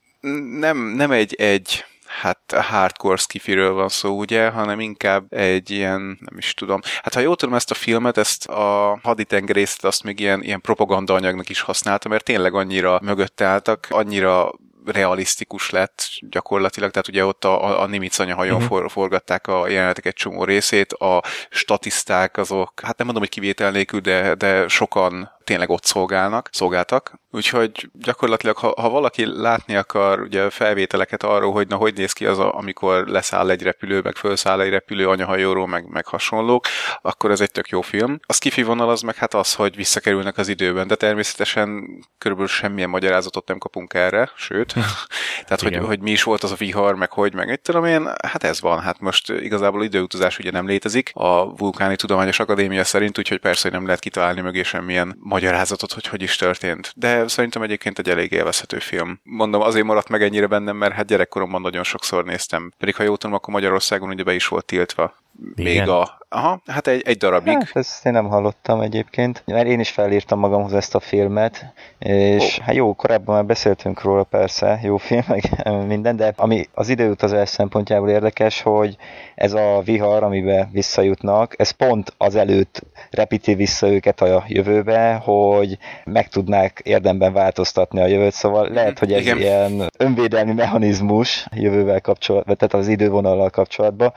Nem, nem egy, egy hát hardcore skifiről van szó, ugye, hanem inkább egy ilyen, nem is tudom. Hát ha jól tudom ezt a filmet, ezt a haditengerészet azt még ilyen, ilyen propaganda anyagnak is használta, mert tényleg annyira mögött álltak, annyira realisztikus lett gyakorlatilag, tehát ugye ott a, a Nimitz anyahajón uh-huh. for, forgatták a jelenetek egy csomó részét, a statiszták azok, hát nem mondom, hogy kivétel nélkül, de, de sokan tényleg ott szolgálnak, szolgáltak. Úgyhogy gyakorlatilag, ha, ha valaki látni akar ugye felvételeket arról, hogy na hogy néz ki az, a, amikor leszáll egy repülő, meg felszáll egy repülő anyahajóról, meg, meg hasonlók, akkor ez egy tök jó film. A skifi vonal az meg hát az, hogy visszakerülnek az időben, de természetesen körülbelül semmilyen magyarázatot nem kapunk erre, sőt, tehát hogy, hogy mi is volt az a vihar, meg hogy, meg egy tudom én, hát ez van, hát most igazából időutazás ugye nem létezik a Vulkáni Tudományos Akadémia szerint, úgyhogy persze, hogy nem lehet kitalálni mögé semmilyen magyarázatot, hogy hogy is történt. De szerintem egyébként egy elég élvezhető film. Mondom, azért maradt meg ennyire bennem, mert hát gyerekkoromban nagyon sokszor néztem. Pedig ha jól tudom, akkor Magyarországon ugye be is volt tiltva. Igen. Még a... Aha, hát egy, egy darabig. Hát, ezt én nem hallottam egyébként, mert én is felírtam magamhoz ezt a filmet, és oh. hát jó, korábban már beszéltünk róla persze, jó film, meg minden, de ami az időutazás szempontjából érdekes, hogy ez a vihar, amiben visszajutnak, ez pont az előtt repíti vissza őket a jövőbe, hogy meg tudnák érdemben változtatni a jövőt, szóval lehet, hogy ez Igen. ilyen önvédelmi mechanizmus jövővel kapcsolatban, tehát az idővonallal kapcsolatban,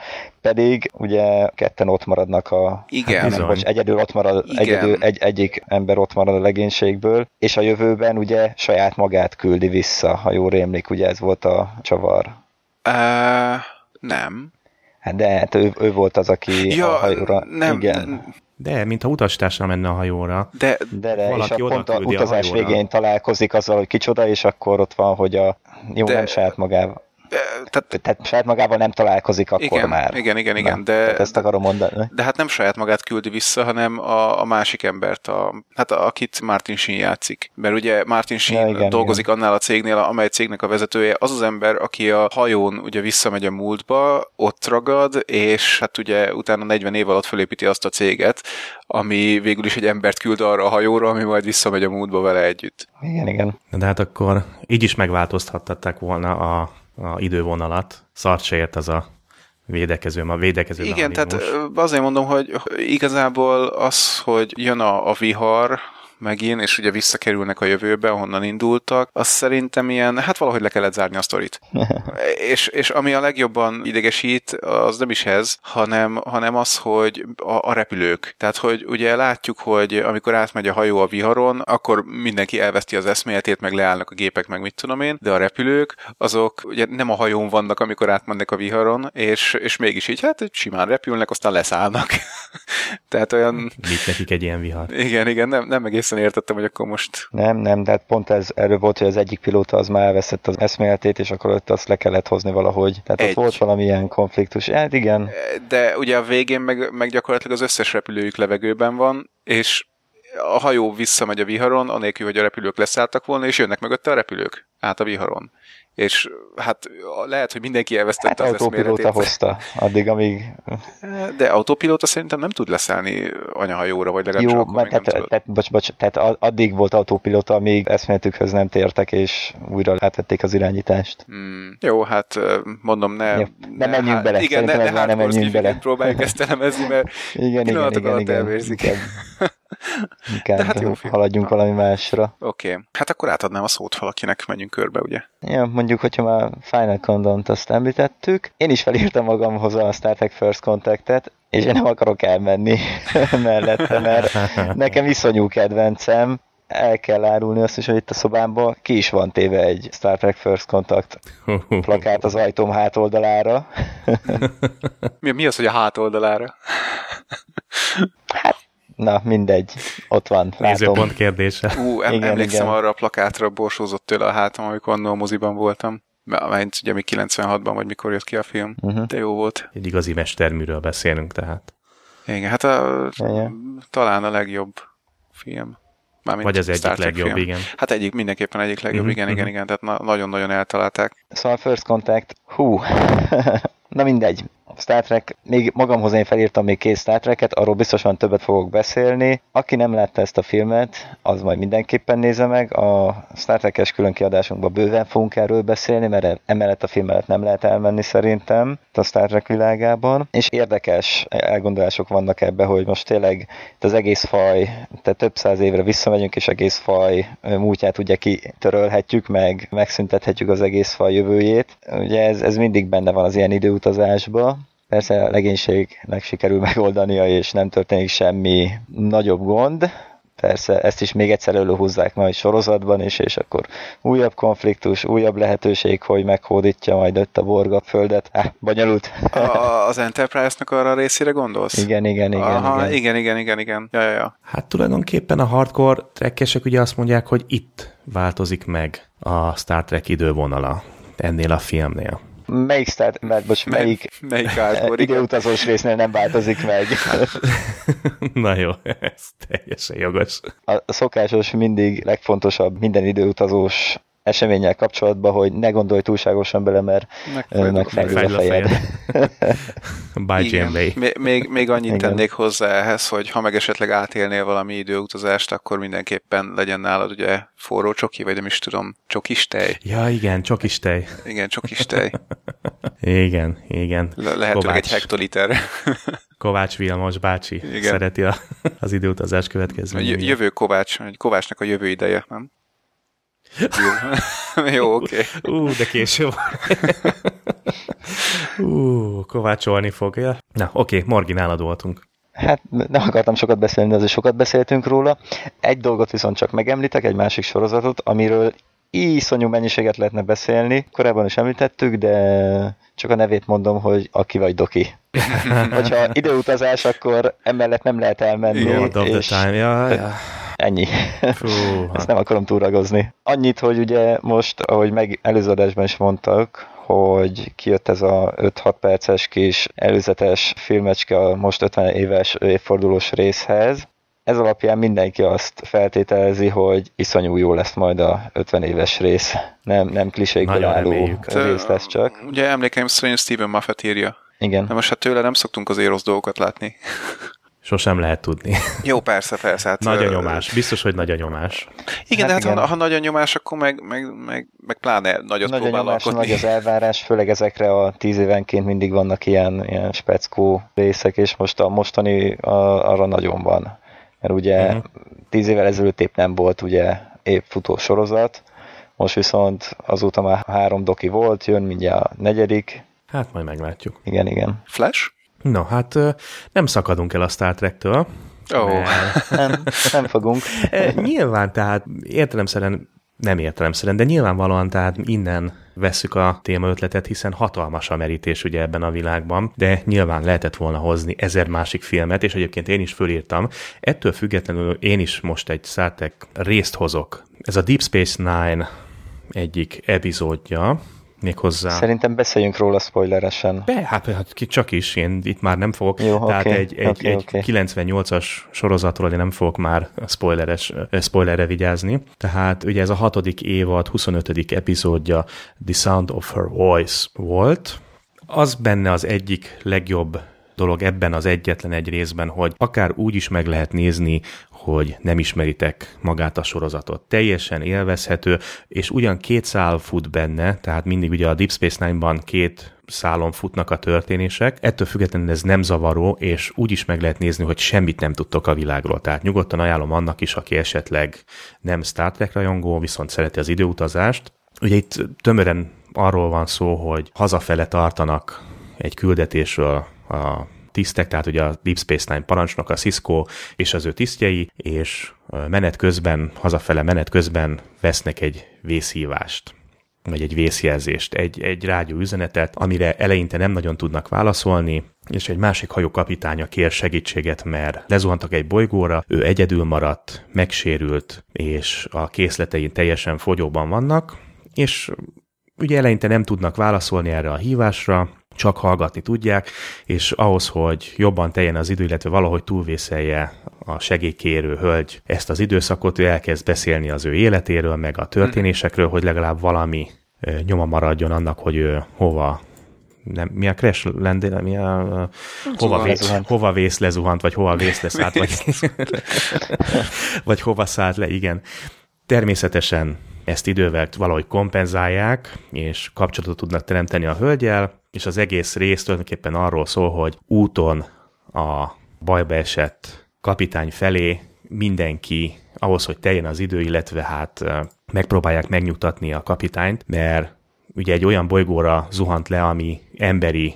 pedig ugye ketten ott maradnak a... Igen. Hát, nem, bocs, egyedül ott marad, Igen. egyedül egy, egyik ember ott marad a legénységből, és a jövőben ugye saját magát küldi vissza, ha jól rémlik, ugye ez volt a csavar. Uh, nem. Hát de hát ő, ő volt az, aki ja, a hajóra... Nem, igen. De, mintha utastársra menne a hajóra. De, de, de és a pont a utazás a végén találkozik azzal, hogy kicsoda, és akkor ott van, hogy a jó, de, nem saját magával tehát, tehát saját magával nem találkozik akkor igen, már. Igen, igen, igen. Na, de, ezt akarom mondani. De hát nem saját magát küldi vissza, hanem a, a másik embert, a, hát a, akit Martin Sheen játszik. Mert ugye Martin Sheen ja, igen, dolgozik igen. annál a cégnél, amely cégnek a vezetője, az az ember, aki a hajón ugye visszamegy a múltba, ott ragad, és hát ugye utána 40 év alatt fölépíti azt a céget, ami végül is egy embert küld arra a hajóra, ami majd visszamegy a múltba vele együtt. Igen, igen. De hát akkor így is megváltoztatták volna a a idővonalat. Szart se ért az a védekező, a védekező Igen, tehát azért mondom, hogy igazából az, hogy jön a, a vihar, megint, és ugye visszakerülnek a jövőbe, ahonnan indultak, az szerintem ilyen, hát valahogy le kellett zárni a sztorit. és, és ami a legjobban idegesít, az nem is ez, hanem, hanem az, hogy a, a repülők. Tehát, hogy ugye látjuk, hogy amikor átmegy a hajó a viharon, akkor mindenki elveszti az eszméletét, meg leállnak a gépek, meg mit tudom én, de a repülők, azok ugye nem a hajón vannak, amikor átmennek a viharon, és, és mégis így, hát simán repülnek, aztán leszállnak. Tehát olyan... Mit nekik egy ilyen vihar? Igen, igen, nem, nem egész egészen értettem, hogy akkor most... Nem, nem, de hát pont ez erről volt, hogy az egyik pilóta az már elveszett az eszméletét, és akkor ott azt le kellett hozni valahogy. Tehát Egy. ott volt valamilyen konfliktus. Hát igen, De ugye a végén meg, meg gyakorlatilag az összes repülőjük levegőben van, és a hajó visszamegy a viharon, anélkül, hogy a repülők leszálltak volna, és jönnek mögötte a repülők át a viharon. És hát lehet, hogy mindenki elvesztette hát az autópilóta eszméletét. hozta, addig, amíg De autópilóta szerintem nem tud leszállni anyahajóra, vagy legalábbis Jó, akkor tehát, tudott. tehát, bocs, bocs, tehát addig volt autópilóta, amíg eszméletükhöz nem tértek, és újra átvették az irányítást. Hmm. Jó, hát mondom, ne... Jó, ne menjünk bele, Igen, ne, szerintem ne nem hardcore menjünk bele. próbáljuk ezt elemezni, mert Igen, igen, Pillanatok igen, alatt igen. Inkább, hát jó film. haladjunk valami másra. oké. Okay. Hát akkor átadnám a szót valakinek, menjünk körbe, ugye? Ja, mondjuk, hogyha már Final Countdown-t azt említettük, én is felírtam magamhoz a Star Trek First Contact-et, és én nem akarok elmenni mellette, mert nekem iszonyú kedvencem, el kell árulni azt is, hogy itt a szobámban ki is van téve egy Star Trek First Contact plakát az ajtóm hátoldalára. Mi, mi az, hogy a hátoldalára? Na, mindegy, ott van. Nézőpont kérdése. Ú, em, Igen, emlékszem igen. arra a plakátra, borsózott tőle a hátam, amikor annól a moziban voltam. Mert ugye még 96-ban, vagy mikor jött ki a film. Mhm. De jó volt. Egy igazi mesterműről beszélünk tehát. Igen, hát a, Igen. talán a legjobb film. Mármint Vagy az egyik Star Trek legjobb, film. igen. Hát egyik, mindenképpen egyik legjobb, Mhm, igen, igen, mhm. igen, tehát na- nagyon-nagyon eltalálták. Szóval First Contact, hú, na mindegy. Star Trek, még magamhoz én felírtam még két Star Trek-et, arról biztosan többet fogok beszélni. Aki nem látta ezt a filmet, az majd mindenképpen nézze meg. A Star Trek-es külön kiadásunkban bőven fogunk erről beszélni, mert emellett a film mellett nem lehet elmenni szerintem a Star Trek világában. És érdekes elgondolások vannak ebbe, hogy most tényleg az egész faj, tehát több száz évre visszamegyünk, és egész faj múltját ugye kitörölhetjük, meg megszüntethetjük az egész faj jövőjét. Ugye ez, ez mindig benne van az ilyen időutazásban. Persze a legénységnek sikerül megoldania, és nem történik semmi nagyobb gond. Persze ezt is még egyszer előhúzzák majd sorozatban is, és akkor újabb konfliktus, újabb lehetőség, hogy meghódítja majd ott a borga földet. Ah, bonyolult. A, az Enterprise-nak arra a részére gondolsz? igen, igen, igen, Aha, igen. igen, igen, igen, igen. Ja, ja, ja. Hát tulajdonképpen a hardcore trekkesek ugye azt mondják, hogy itt változik meg a Star Trek idővonala ennél a filmnél. Melyik Star, mert most melyik Melyik hardcore, igen. időutazós résznél nem változik meg? Na jó, ez teljesen jogos. A szokásos mindig legfontosabb minden időutazós eseménnyel kapcsolatban, hogy ne gondolj túlságosan bele, mert ö, megfejlőd a fejed. By Igen. Még, még, még annyit Igen. tennék hozzá ehhez, hogy ha meg esetleg átélnél valami időutazást, akkor mindenképpen legyen nálad ugye forró csoki, vagy nem is tudom, csokis tej. Ja, igen, csokis tej. Igen, csokis tej. Igen, igen. Le- lehetőleg egy Kovács, hektoliter. Kovács Vilmos bácsi Igen. szereti a, az időutazás következményeit. jövő Kovács, Kovácsnak a jövő ideje, nem? Jó, Jó oké. Ú, de késő van. Ú, kovácsolni fogja. Na, oké, Morgi, nálad voltunk. Hát nem akartam sokat beszélni, de azért sokat beszéltünk róla. Egy dolgot viszont csak megemlítek, egy másik sorozatot, amiről iszonyú mennyiséget lehetne beszélni. Korábban is említettük, de csak a nevét mondom, hogy aki vagy Doki. Hogyha időutazás, akkor emellett nem lehet elmenni. The és Time, ja, ja. Ennyi. Fú, Ezt hát, nem akarom túragozni. Annyit, hogy ugye most, ahogy meg előző adásban is mondtak, hogy kijött ez a 5-6 perces kis előzetes filmecske a most 50 éves évfordulós részhez. Ez alapján mindenki azt feltételezi, hogy iszonyú jó lesz majd a 50 éves rész. Nem, nem klisékből álló reméljük. rész lesz csak. Ugye emlékeim szerint Steven Moffat írja. Igen. De most hát tőle nem szoktunk azért rossz dolgokat látni. sosem lehet tudni. Jó, persze, persze. Hát, Nagy a nyomás. Biztos, hogy nagy a nyomás. Igen, Hát de hát igen. Ha, ha nagy a nyomás, akkor meg, meg, meg, meg pláne nagyot Nagy a próbál nyomás, alkotni. nagy az elvárás, főleg ezekre a tíz évenként mindig vannak ilyen, ilyen speckó részek, és most a mostani a, arra nagyon van. Mert ugye uh-huh. tíz évvel ezelőtt épp nem volt ugye épp futó sorozat, most viszont azóta már három doki volt, jön mindjárt a negyedik, Hát majd meglátjuk. igen, igen. Flash? No, hát nem szakadunk el a Star Trek-től. Mert- Nem, nem fogunk. Nyilván, tehát értelemszerűen nem értelemszerűen, de nyilvánvalóan tehát innen vesszük a témaötletet, hiszen hatalmas a merítés ugye ebben a világban, de nyilván lehetett volna hozni ezer másik filmet, és egyébként én is fölírtam. Ettől függetlenül én is most egy Star Trek részt hozok. Ez a Deep Space Nine egyik epizódja, méghozzá. Szerintem beszéljünk róla spoileresen. Be, hát, hát csak is, én itt már nem fogok. Jó, Tehát oké, egy, egy, oké, egy oké. 98-as sorozatról én nem fogok már spoileres, spoilerre vigyázni. Tehát ugye ez a hatodik évad, 25. epizódja The Sound of Her Voice volt. Az benne az egyik legjobb dolog ebben az egyetlen egy részben, hogy akár úgy is meg lehet nézni, hogy nem ismeritek magát a sorozatot. Teljesen élvezhető, és ugyan két szál fut benne, tehát mindig ugye a Deep Space Nine-ban két szálon futnak a történések. Ettől függetlenül ez nem zavaró, és úgy is meg lehet nézni, hogy semmit nem tudtok a világról. Tehát nyugodtan ajánlom annak is, aki esetleg nem Star Trek rajongó, viszont szereti az időutazást. Ugye itt tömören arról van szó, hogy hazafele tartanak egy küldetésről a tisztek, tehát ugye a Deep Space Nine parancsnok, a Cisco és az ő tisztjei, és menet közben, hazafele menet közben vesznek egy vészhívást vagy egy vészjelzést, egy, egy rádió üzenetet, amire eleinte nem nagyon tudnak válaszolni, és egy másik hajó kapitánya kér segítséget, mert lezuhantak egy bolygóra, ő egyedül maradt, megsérült, és a készletein teljesen fogyóban vannak, és ugye eleinte nem tudnak válaszolni erre a hívásra, csak hallgatni tudják, és ahhoz, hogy jobban teljen az idő, illetve valahogy túlvészelje a segélykérő hölgy ezt az időszakot, ő elkezd beszélni az ő életéről, meg a történésekről, hogy legalább valami nyoma maradjon annak, hogy ő hova nem, mi a crash landing, mi a, hova, vész, lezuhant. hova vész lezuhant, vagy hova vész leszállt, vagy, vagy hova szállt le, igen. Természetesen ezt idővel valahogy kompenzálják, és kapcsolatot tudnak teremteni a hölgyel, és az egész rész tulajdonképpen arról szól, hogy úton a bajba esett kapitány felé mindenki ahhoz, hogy teljen az idő, illetve hát megpróbálják megnyugtatni a kapitányt, mert ugye egy olyan bolygóra zuhant le, ami emberi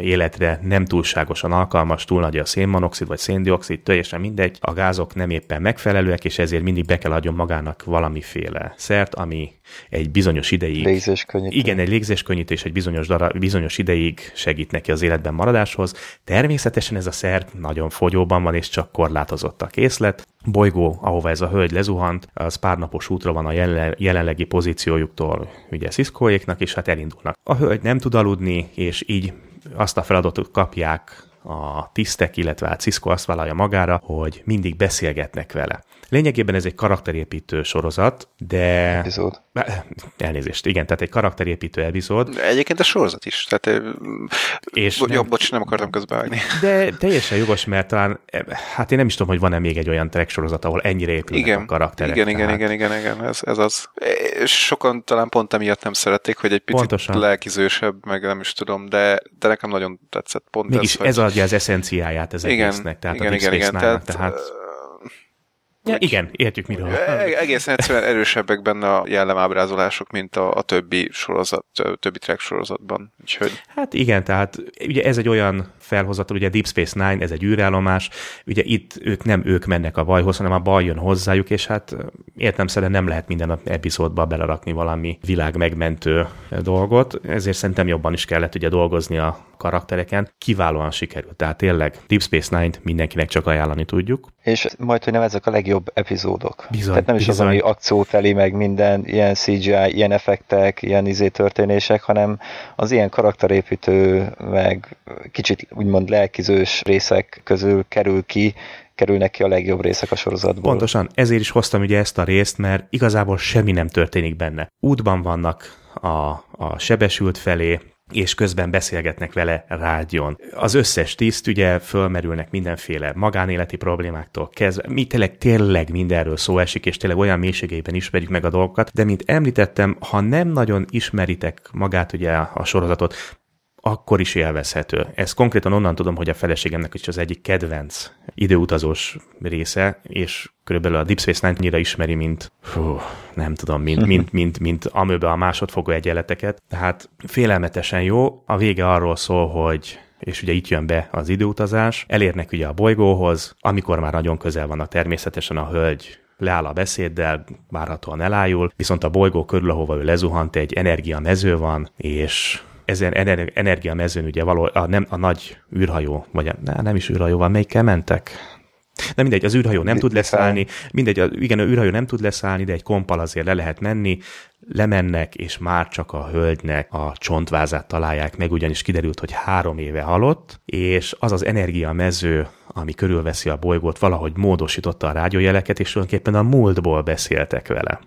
életre nem túlságosan alkalmas, túl nagy a szénmonoxid vagy széndiokszid, teljesen mindegy, a gázok nem éppen megfelelőek, és ezért mindig be kell adjon magának valamiféle szert, ami egy bizonyos ideig Légzéskönnyítő. igen, egy légzéskönnyítés egy bizonyos, darab, bizonyos ideig segít neki az életben maradáshoz. Természetesen ez a szer nagyon fogyóban van, és csak korlátozott a készlet. Bolygó, ahova ez a hölgy lezuhant, az pár napos útra van a jelen- jelenlegi pozíciójuktól ugye Ciscoéknak, és hát elindulnak. A hölgy nem tud aludni, és így azt a feladatot kapják a tisztek, illetve hát Cisco azt vállalja magára, hogy mindig beszélgetnek vele. Lényegében ez egy karakterépítő sorozat, de... Epizód. Elnézést, igen, tehát egy karakterépítő epizód, Egyébként a sorozat is. Tehát, és bo- nem, bocs, nem akartam közbevágni. de teljesen jogos, mert talán, hát én nem is tudom, hogy van-e még egy olyan track sorozat, ahol ennyire épülnek a Igen, karakterek. igen, igen, tehát- igen, igen, igen, ez, ez az. Sokan talán pont emiatt nem szerették, hogy egy picit Pontosan. lelkizősebb, meg nem is tudom, de, de nekem nagyon tetszett pont Mégis ez, hogy- ez adja az eszenciáját az igen, egésznek, tehát igen, a Deep igen, igen, tehát, tehát... Ja, igen, értjük miről. E- Egészen egyszerűen erősebbek benne a jellemábrázolások, mint a, a többi sorozat, többi track sorozatban. Úgyhogy Hát igen, tehát ugye ez egy olyan felhozatal, ugye Deep Space Nine, ez egy űrállomás, ugye itt ők nem ők mennek a bajhoz, hanem a baj jön hozzájuk, és hát értelemszerűen nem lehet minden epizódba belerakni valami világ megmentő dolgot, ezért szerintem jobban is kellett ugye dolgozni a karaktereken. Kiválóan sikerült, tehát tényleg Deep Space Nine-t mindenkinek csak ajánlani tudjuk. És majd, hogy nem ezek a legjobb epizódok. Bizony, Tehát nem is bizony. az, ami akcióteli, meg minden, ilyen CGI, ilyen effektek, ilyen izé történések, hanem az ilyen karakterépítő, meg kicsit úgymond lelkizős részek közül kerül ki, kerülnek ki a legjobb részek a sorozatból. Pontosan, ezért is hoztam ugye ezt a részt, mert igazából semmi nem történik benne. Útban vannak a, a sebesült felé, és közben beszélgetnek vele rádión. Az összes tiszt ugye fölmerülnek mindenféle magánéleti problémáktól kezdve, mi tényleg, tényleg mindenről szó esik, és tényleg olyan mélységeiben ismerjük meg a dolgokat, de mint említettem, ha nem nagyon ismeritek magát ugye a sorozatot, akkor is élvezhető. Ez konkrétan onnan tudom, hogy a feleségemnek is az egyik kedvenc időutazós része, és körülbelül a Deep Space Nine annyira ismeri, mint, hú, nem tudom, mint, mint, mint, mint amőbe a másodfogó egyenleteket. Tehát félelmetesen jó. A vége arról szól, hogy és ugye itt jön be az időutazás, elérnek ugye a bolygóhoz, amikor már nagyon közel vannak természetesen a hölgy leáll a beszéddel, várhatóan elájul, viszont a bolygó körül, ahova ő lezuhant, egy energiamező van, és ezen ener- energiamezőn ugye való, a, nem, a nagy űrhajó, vagy a, ne, nem is űrhajó van, melyikkel mentek? De mindegy, az űrhajó nem tud leszállni, mindegy, a, igen, a űrhajó nem tud leszállni, de egy kompal azért le lehet menni, lemennek, és már csak a hölgynek a csontvázát találják meg, ugyanis kiderült, hogy három éve halott, és az az energiamező, ami körülveszi a bolygót, valahogy módosította a rádiójeleket, és tulajdonképpen a múltból beszéltek vele.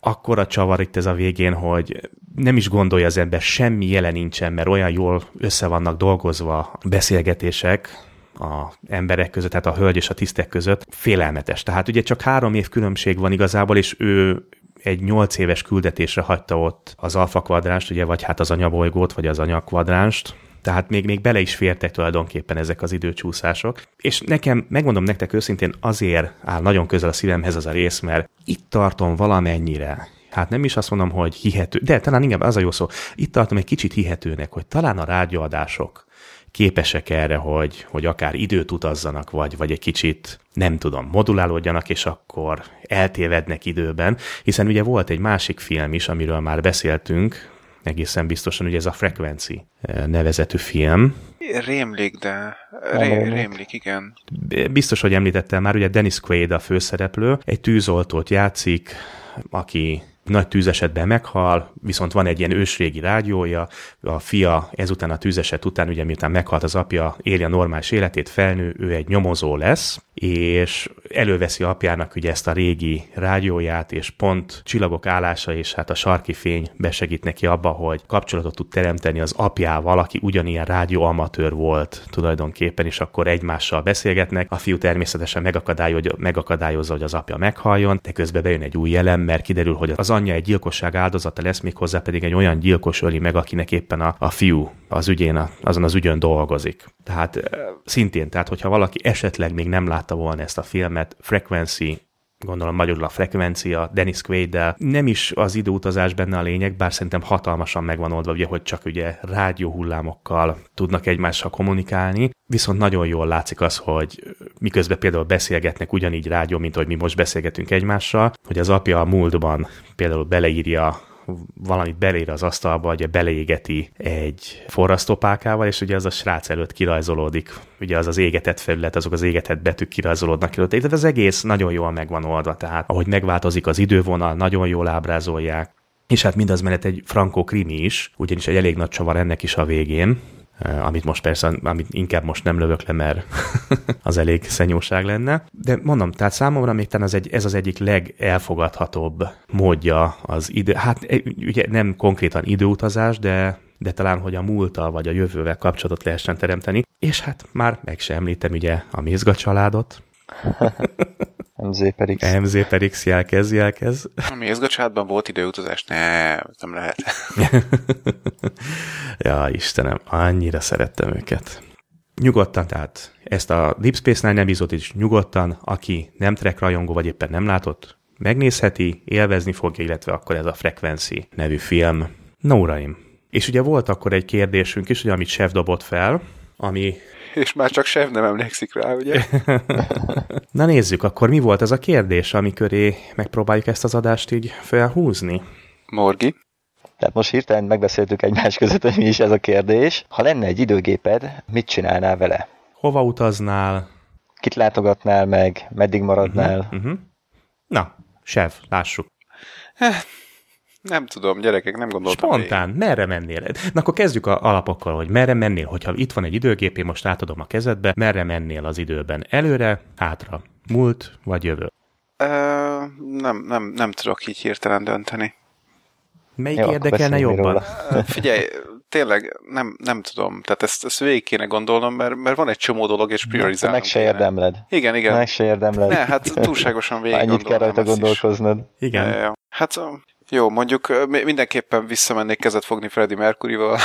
Akkor a csavar itt ez a végén, hogy nem is gondolja az ember, semmi jele nincsen, mert olyan jól össze vannak dolgozva beszélgetések, a emberek között, tehát a hölgy és a tisztek között félelmetes. Tehát ugye csak három év különbség van igazából, és ő egy nyolc éves küldetésre hagyta ott az alfa kvadránst, ugye, vagy hát az anyabolygót, vagy az anyakvadránst, tehát még, még bele is fértek tulajdonképpen ezek az időcsúszások. És nekem, megmondom nektek őszintén, azért áll nagyon közel a szívemhez az a rész, mert itt tartom valamennyire, hát nem is azt mondom, hogy hihető, de talán inkább az a jó szó, itt tartom egy kicsit hihetőnek, hogy talán a rádióadások képesek erre, hogy, hogy akár időt utazzanak, vagy, vagy egy kicsit, nem tudom, modulálódjanak, és akkor eltévednek időben, hiszen ugye volt egy másik film is, amiről már beszéltünk, egészen biztosan, ugye ez a Frequency nevezetű film. Rémlik, de ré, rémlik, igen. Biztos, hogy említettem már, ugye Dennis Quaid a főszereplő, egy tűzoltót játszik, aki nagy tűzesetben meghal, viszont van egy ilyen ősrégi rádiója, a fia ezután a tűzeset után, ugye miután meghalt az apja, éli a normális életét, felnő, ő egy nyomozó lesz, és előveszi apjának ugye ezt a régi rádióját, és pont csillagok állása és hát a sarki fény besegít neki abba, hogy kapcsolatot tud teremteni az apjával, aki ugyanilyen rádióamatőr volt tulajdonképpen, és akkor egymással beszélgetnek. A fiú természetesen megakadályozza, hogy az apja meghaljon, de közben bejön egy új jelen, mert kiderül, hogy az anyja egy gyilkosság áldozata lesz, még hozzá pedig egy olyan gyilkos öli meg, akinek éppen a, a fiú az ügyén, azon az ügyön dolgozik. Tehát szintén, tehát hogyha valaki esetleg még nem látta volna ezt a filmet, Frequency gondolom magyarul a frekvencia, Dennis quaid Nem is az időutazás benne a lényeg, bár szerintem hatalmasan megvan oldva, ugye, hogy csak ugye rádióhullámokkal tudnak egymással kommunikálni, viszont nagyon jól látszik az, hogy miközben például beszélgetnek ugyanígy rádió, mint hogy mi most beszélgetünk egymással, hogy az apja a múltban például beleírja valamit belér az asztalba, ugye beleégeti egy forrasztópálkával, és ugye az a srác előtt kirajzolódik, ugye az az égetett felület, azok az égetett betűk kirajzolódnak előtt. Tehát az egész nagyon jól megvan oldva, tehát ahogy megváltozik az idővonal, nagyon jól ábrázolják, és hát mindaz mellett egy frankó krimi is, ugyanis egy elég nagy csavar ennek is a végén, amit most persze, amit inkább most nem lövök le, mert az elég szenyóság lenne. De mondom, tehát számomra még talán az egy, ez az egyik legelfogadhatóbb módja az idő, hát eh, ugye nem konkrétan időutazás, de de talán, hogy a múltal vagy a jövővel kapcsolatot lehessen teremteni. És hát már meg sem említem ugye a Mézga családot, MZ per X. MZ per X jelkez, jelkez. A mézgacsádban volt időutazás? Ne, nem lehet. ja, Istenem, annyira szerettem őket. Nyugodtan, tehát ezt a Deep Space Nine epizódot is nyugodtan, aki nem trek rajongó, vagy éppen nem látott, megnézheti, élvezni fogja, illetve akkor ez a Frequency nevű film. No, uraim. És ugye volt akkor egy kérdésünk is, ugye, amit Chef dobott fel, ami és már csak sem nem emlékszik rá, ugye? Na nézzük, akkor mi volt ez a kérdés, ami köré megpróbáljuk ezt az adást így felhúzni? Morgi? Tehát most hirtelen megbeszéltük egymás között, hogy mi is ez a kérdés. Ha lenne egy időgéped, mit csinálnál vele? Hova utaznál? Kit látogatnál meg? Meddig maradnál? Uh-huh, uh-huh. Na, Sev, lássuk. Nem tudom, gyerekek, nem gondoltam. Spontán, még. merre mennél? Na akkor kezdjük a alapokkal, hogy merre mennél, hogyha itt van egy időgép, én most átadom a kezedbe, merre mennél az időben? Előre, hátra, múlt vagy jövő? Ö, nem, nem, nem tudok így hirtelen dönteni. Melyik Jó, érdekelne jobban? Figyelj, tényleg nem, nem tudom. Tehát ezt, ezt végig kéne gondolnom, mert, mert van egy csomó dolog, és priorizálnom Meg se érdemled. Igen, igen. Meg se érdemled. Ne, hát túlságosan végig Annyit kell rajta gondolkoznod. Is. Igen. Ja, hát jó, mondjuk mindenképpen visszamennék kezet fogni Freddie Mercury-val.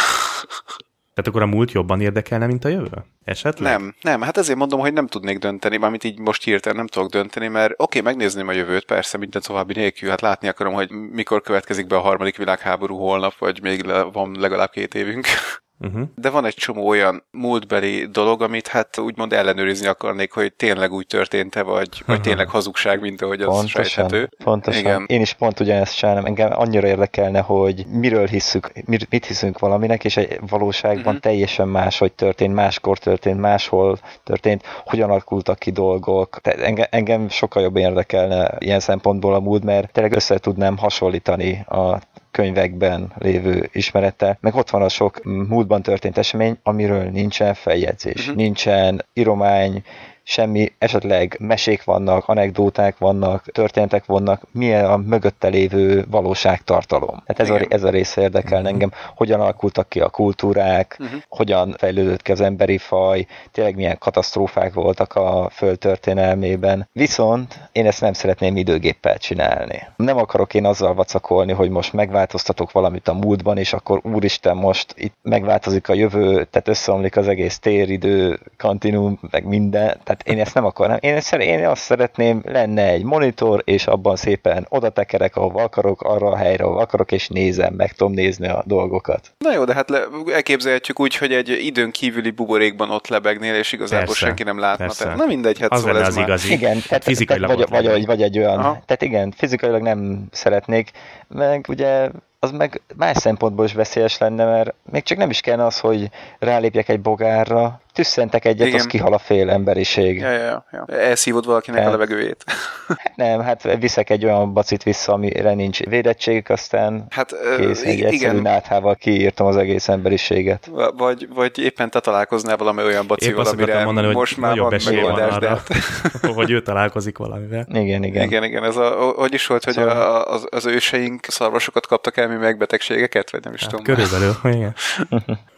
Tehát akkor a múlt jobban érdekelne, mint a jövő? Esetleg? Nem, nem, hát ezért mondom, hogy nem tudnék dönteni, mármint így most hirtelen nem tudok dönteni, mert oké, okay, megnézném a jövőt, persze, minden további nélkül, hát látni akarom, hogy mikor következik be a harmadik világháború holnap, vagy még le, van legalább két évünk. Uh-huh. de van egy csomó olyan múltbeli dolog, amit hát úgymond ellenőrizni akarnék, hogy tényleg úgy történt-e, vagy, vagy tényleg hazugság, mint ahogy az Pontosan, sejthető. pontosan. Igen. Én is pont ugyanezt csinálom. Engem annyira érdekelne, hogy miről hiszük, mit hiszünk valaminek, és egy valóságban uh-huh. teljesen máshogy történt, máskor történt, máshol történt, hogyan alakultak ki dolgok. Tehát engem, engem sokkal jobban érdekelne ilyen szempontból a múlt, mert tényleg össze tudnám hasonlítani a könyvekben lévő ismerete, meg ott van a sok múltban történt esemény, amiről nincsen feljegyzés, uh-huh. nincsen iromány, semmi, esetleg mesék vannak, anekdóták vannak, történetek vannak, milyen a mögötte lévő valóságtartalom. Tehát ez, a, Igen. ez a része érdekel engem, hogyan alakultak ki a kultúrák, Mhm. uh-huh. hogyan fejlődött ki az emberi faj, tényleg milyen katasztrófák voltak a föld történelmében. Viszont én ezt nem szeretném időgéppel csinálni. Nem akarok én azzal vacakolni, hogy most megváltoztatok valamit a múltban, és akkor úristen, most itt megváltozik a jövő, tehát összeomlik az egész téridő, kantinum, meg minden. Tehát én ezt nem akarnám. Én, ezt, én azt szeretném, lenne egy monitor, és abban szépen oda tekerek, ahova akarok, arra a helyre, ahova akarok, és nézem, meg tudom nézni a dolgokat. Na jó, de hát le, elképzelhetjük úgy, hogy egy időn kívüli buborékban ott lebegnél, és igazából Persze, senki nem látna. persze. Tehát, na mindegy, hát Az szóval ez az már... igazi. Igen, tehát, fizikailag tehát vagy, vagy, vagy, vagy egy olyan, Aha. tehát igen, fizikailag nem szeretnék, meg ugye az meg más szempontból is veszélyes lenne, mert még csak nem is kellene az, hogy rálépjek egy bogárra, tüsszentek egyet, Igen. az kihal a fél emberiség. Ja, ja, ja. Elszívod valakinek a Tehát- levegőjét. Nem, hát viszek egy olyan bacit vissza, amire nincs védettségük, aztán Hát kész, egy i- egyszerű igen, náthával kiírtam az egész emberiséget. Va- vagy, vagy éppen te találkoznál valami olyan bacival, amire mondani, hogy most már van megoldás, de arra, hát, hogy ő találkozik valamivel. Igen, igen. igen. igen, igen, ez a, hogy is volt, hogy Szóval- a, az, az őseink szarvasokat kaptak elmi megbetegségeket, vagy nem is Hát tudom. körülbelül, igen.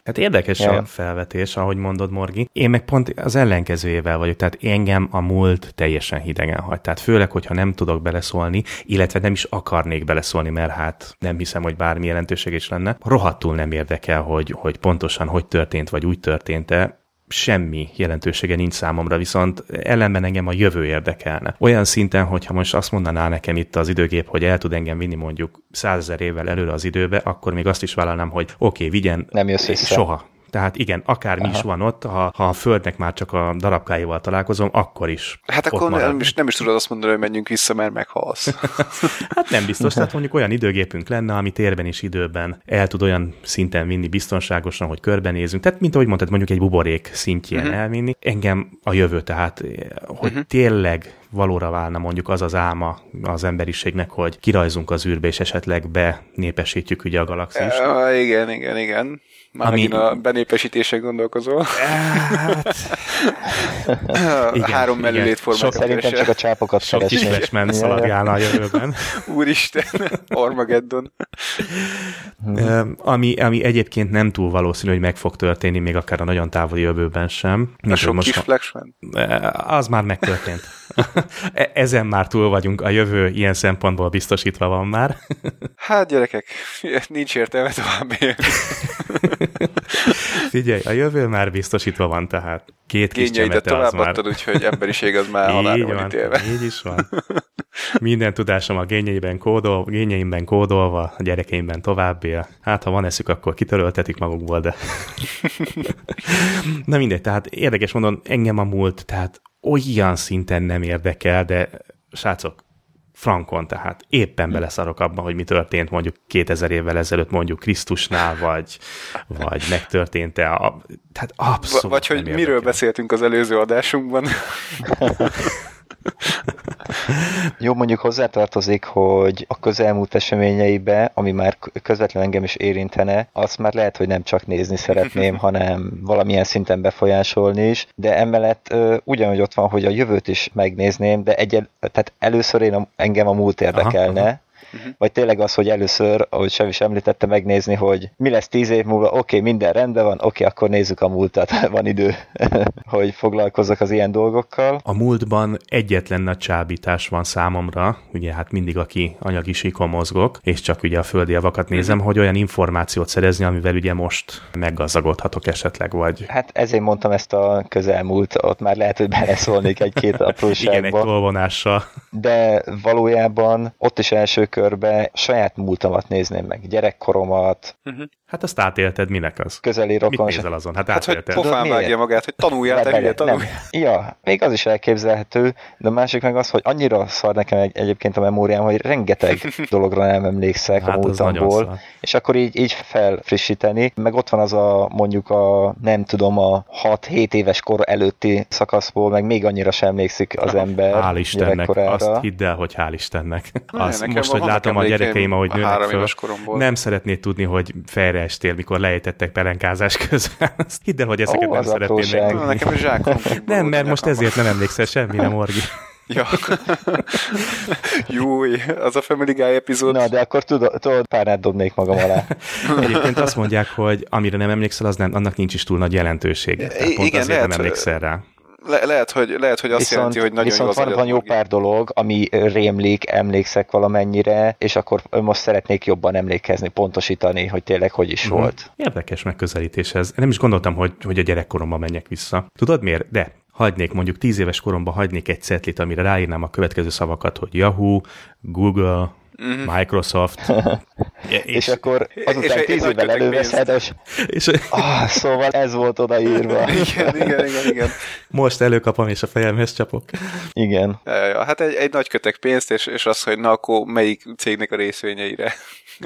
Hát érdekes Ja. a felvetés, ahogy mondod, Morgi. Én meg pont az ellenkezőjével vagyok, tehát engem a múlt teljesen hidegen hagy. Tehát főleg, hogyha nem tudok beleszólni, illetve nem is akarnék beleszólni, mert hát nem hiszem, hogy bármi jelentőség is lenne. Rohadtul nem érdekel, hogy, hogy pontosan hogy történt, vagy úgy történt-e semmi jelentősége nincs számomra, viszont ellenben engem a jövő érdekelne. Olyan szinten, hogyha most azt mondaná nekem itt az időgép, hogy el tud engem vinni mondjuk százezer évvel előre az időbe, akkor még azt is vállalnám, hogy oké, okay, vigyen Nem jössz vissza. soha. Tehát igen, akármi Aha. is van ott, ha, ha a Földnek már csak a darabkáival találkozom, akkor is Hát akkor nem is, nem is tudod azt mondani, hogy menjünk vissza, mert meghalsz. Hát nem biztos, tehát mondjuk olyan időgépünk lenne, ami térben és időben el tud olyan szinten vinni biztonságosan, hogy körbenézünk. Tehát, mint ahogy mondtad, mondjuk egy buborék szintjén uh-huh. elvinni. Engem a jövő, tehát, eh, hogy uh-huh. tényleg valóra válna mondjuk az az álma az emberiségnek, hogy kirajzunk az űrbe, és esetleg benépesítjük ugye a galaxist. Uh, igen, igen, igen. Már Ami- megint a benépesítésen gondolkozol. Hát, Igen, Három igen. mellőlét Sok- Szerintem csak a csápokat sok kis keresni. freshmen szaladgálna a jövőben. Úristen, Armageddon. Ö, ami, ami egyébként nem túl valószínű, hogy meg fog történni, még akár a nagyon távoli jövőben sem. A sok most kis flexman. Az már megtörtént. E- Ezen már túl vagyunk, a jövő ilyen szempontból biztosítva van már. Hát gyerekek, nincs értelme tovább élni. Figyelj, a jövő már biztosítva van, tehát két kis csemete az tovább már. adtad, úgyhogy emberiség az már halálra van van, ítélve. így is van. Minden tudásom a gényeiben, kódol, gényeimben kódolva, a gyerekeimben tovább él. Hát, ha van eszük, akkor kitöröltetik magukból, de... Na mindegy, tehát érdekes mondom, engem a múlt, tehát olyan szinten nem érdekel, de srácok, frankon, tehát éppen beleszarok abba, hogy mi történt mondjuk 2000 évvel ezelőtt mondjuk Krisztusnál, vagy, vagy megtörtént-e. A, tehát abszolút V- vagy hogy miről beszéltünk az előző adásunkban. Jó, mondjuk hozzátartozik, hogy a közelmúlt eseményeibe, ami már közvetlen engem is érintene, azt már lehet, hogy nem csak nézni szeretném, hanem valamilyen szinten befolyásolni is, de emellett ö, ugyanúgy ott van, hogy a jövőt is megnézném, de egyel, tehát először én a, engem a múlt érdekelne, Aha, vagy tényleg az, hogy először, ahogy Sem is említette, megnézni, hogy mi lesz tíz év múlva, oké, okay, minden rendben van, oké, okay, akkor nézzük a múltat, van idő, hogy foglalkozzak az ilyen dolgokkal. A múltban egyetlen nagy csábítás van számomra, ugye hát mindig aki anyagi síkon mozgok, és csak ugye a földi javakat nézem, Mhm. hogy olyan információt szerezni, amivel ugye most meggazdagodhatok esetleg, vagy Hát ezért mondtam ezt a közelmúlt, ott már lehet, hogy beleszólnék egy-két igen, egy apróságba, tolvonással. de valójában ott is első körbe saját múltamat nézném meg, gyerekkoromat, Mhm. Hát azt átélted, minek az? közeli Mit rokon. nézel azon? Hát Hát, hogy átélted. pofán miért? vágja magát, hogy tanuljál, te hülye, tanulj. nem. Ja, még az is elképzelhető, de a másik meg az, hogy annyira szar nekem egy, egyébként a memóriám, hogy rengeteg dologra nem emlékszek Hát a múltamból, és akkor így, így felfrissíteni, meg ott van az a mondjuk a nem tudom, a 6-7 éves kor előtti szakaszból, meg még annyira sem emlékszik az ember Hál' Istennek, azt hidd el, hogy hál' Istennek. Ne, Az, nekem most, hogy látom a gyerekeim, ahogy nőnek föl, nem szeretnéd tudni, hogy fejre estél, mikor leejtettek pelenkázás közben. Azt Hidd el, hogy ezeket Ó, nem. Na, nekem is. Nem, mert most ezért nem emlékszel semmire, Morgi. Ja. Júj, az a Family Guy epizód. Na, de akkor tudod, tudod párnát dobnék magam alá. Egyébként azt mondják, hogy amire nem emlékszel, az nem, annak nincs is túl nagy jelentősége. Tehát pont igen, azért lehet, nem emlékszel rá. Le- lehet, hogy, lehet, hogy azt viszont, jelenti, hogy nagyon viszont jó van, van jó pár dolog, ami rémlik, emlékszek valamennyire, és akkor most szeretnék jobban emlékezni, pontosítani, hogy tényleg hogy is Mhm. volt. Érdekes megközelítés ez. Nem is gondoltam, hogy, hogy a gyerekkoromban menjek vissza. Tudod miért? De hagynék, mondjuk tíz éves koromban hagynék egy cetlit, amire ráírnám a következő szavakat, hogy Yahoo, Google, Microsoft. és, És akkor azután egy- tíz évvel előveszed, és és ah, szóval ez volt odaírva. Igen, igen, igen, igen. most előkapom, és a fejemhez csapok. Igen. Ja, hát egy, egy nagy kötek pénzt, és, és az, hogy na akkor melyik cégnek a részvényeire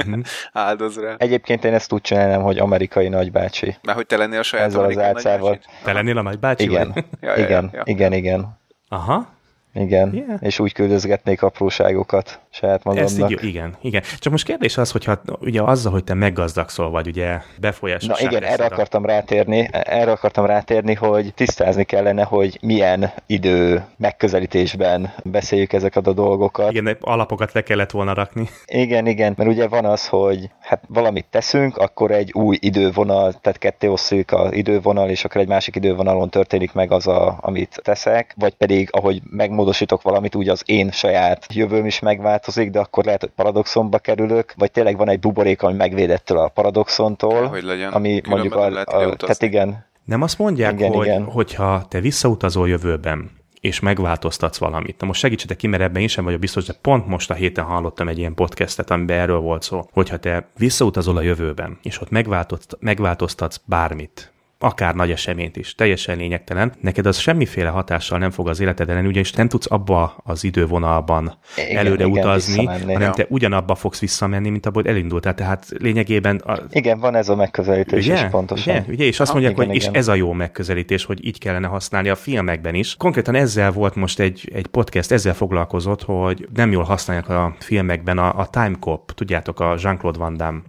Mhm. áldoz rá. Egyébként én ezt úgy csinálnám, hogy amerikai nagybácsi. Mert hogy te lennél a saját Ezzel az álcával. Te lennél a nagybácsi? Igen? Ja, ja, igen, ja. igen, igen. Aha. Igen, Yeah. és úgy küldözgetnék apróságokat saját Ez magamnak. így, igen, igen. Csak most kérdés az, hogyha ugye azzal, hogy te meggazdagszol vagy, ugye befolyásos. Na igen, erre akartam rátérni, erre akartam rátérni, hogy tisztázni kellene, hogy milyen idő megközelítésben beszéljük ezeket a dolgokat. Igen, alapokat le kellett volna rakni. Igen, igen, mert ugye van az, hogy hát valamit teszünk, akkor egy új idővonal, tehát ketté osszuk az idővonal, és akkor egy másik idővonalon történik meg az, a, amit teszek, vagy pedig ahogy megmódosítok valamit, úgy az én saját jövőm is megváltozik, de akkor lehet, hogy paradoxonba kerülök, vagy tényleg van egy buborék, ami megvédettől a paradoxontól, Hogy legyen. ami Különben mondjuk nem a, lehet a, tehát igen, Nem azt mondják, Igen, hogy, igen. hogyha te visszautazol jövőben, és megváltoztatsz valamit. Na most segítsetek ki, mert ebben én sem vagyok biztos, de pont most a héten hallottam egy ilyen podcastet, amiben erről volt szó, hogyha te visszautazol a jövőben, és ott megváltozt, megváltoztatsz bármit, akár nagy eseményt is, teljesen lényegtelen, neked az semmiféle hatással nem fog az életedre lenni, ugyanis nem tudsz abba az idővonalban Igen, előre igen, utazni, hanem Ja. te ugyanabba fogsz visszamenni, mint abból elindultál. Tehát lényegében a, igen, van ez a megközelítés Ugye? is pontosan. Ugye? Ugye? És azt Ah, mondják, igen, hogy és igen. ez a jó megközelítés, hogy így kellene használni a filmekben is. Konkrétan ezzel volt most egy, egy podcast, ezzel foglalkozott, hogy nem jól használják a filmekben a, a Time Cop, tudjátok, a Jean-Claude Van Damme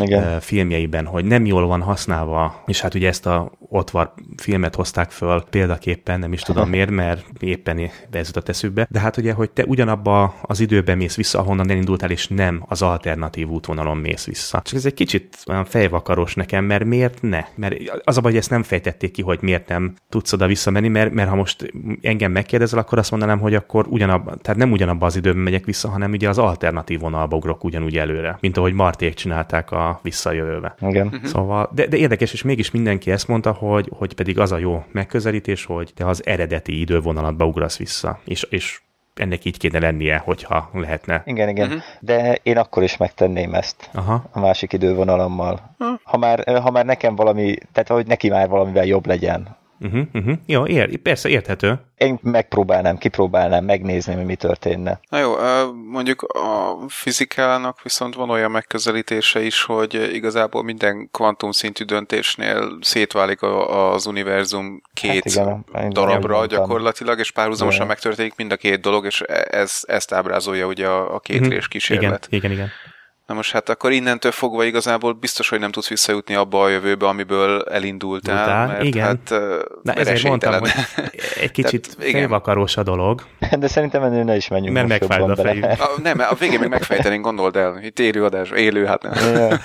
Igen. ö, filmjeiben, hogy nem jól van használva, és hát ugye ezt a ott van filmet hozták föl példaképpen, nem is tudom miért, mert éppen ez jutott eszükbe, de hát ugye, hogy te ugyanabba az időben mész vissza, ahonnan elindultál, és nem az alternatív útvonalon mész vissza. Csak ez egy kicsit olyan fejvakaros nekem, mert miért ne? Mert az a baj, hogy ezt nem fejtették ki, hogy miért nem tudsz oda visszamenni, mert, mert ha most engem megkérdezel, akkor azt mondanám, hogy akkor ugyanabba, tehát nem ugyanabba az időben megyek vissza, hanem ugye az alternatív vonalba ugrok ugyanúgy előre, mint ahogy Marték csinálták a visszajövőbe. Igen. Szóval, de, de érdekes, és mégis mindenki ezt mondta, hogy, hogy pedig az a jó megközelítés, hogy te az eredeti idővonalatba ugrasz vissza, és, és ennek így kéne lennie, hogyha lehetne. Igen, igen. Uh-huh. De én akkor is megtenném ezt Aha. a másik idővonalammal. Ha már, ha már nekem valami, tehát hogy neki már valamivel jobb legyen. Uh-huh, uh-huh. Jó, ér, persze érthető. Én megpróbálnám, kipróbálnám, megnézni, hogy mi történne. Na jó, mondjuk a fizikának viszont van olyan megközelítése is, hogy igazából minden kvantum szintű döntésnél szétválik a- az univerzum két Hát igen, darabra mondtam. gyakorlatilag, és párhuzamosan Igen. megtörténik mind a két dolog, és e- ez, ezt ábrázolja ugye a, a két rés kísérlet. Igen, igen, igen. Na most hát akkor innentől fogva igazából biztos, hogy nem tudsz visszajutni abba a jövőbe, amiből elindultál, Bultál, mert igen. hát Na ezért mondtam, hogy egy kicsit fejvakaros a dolog, De szerintem ennél ne is menjünk mert megfájd a. A, nem, a végén még megfejtenénk, gondold el. Itt élő adás, élő, hát nem. Ja,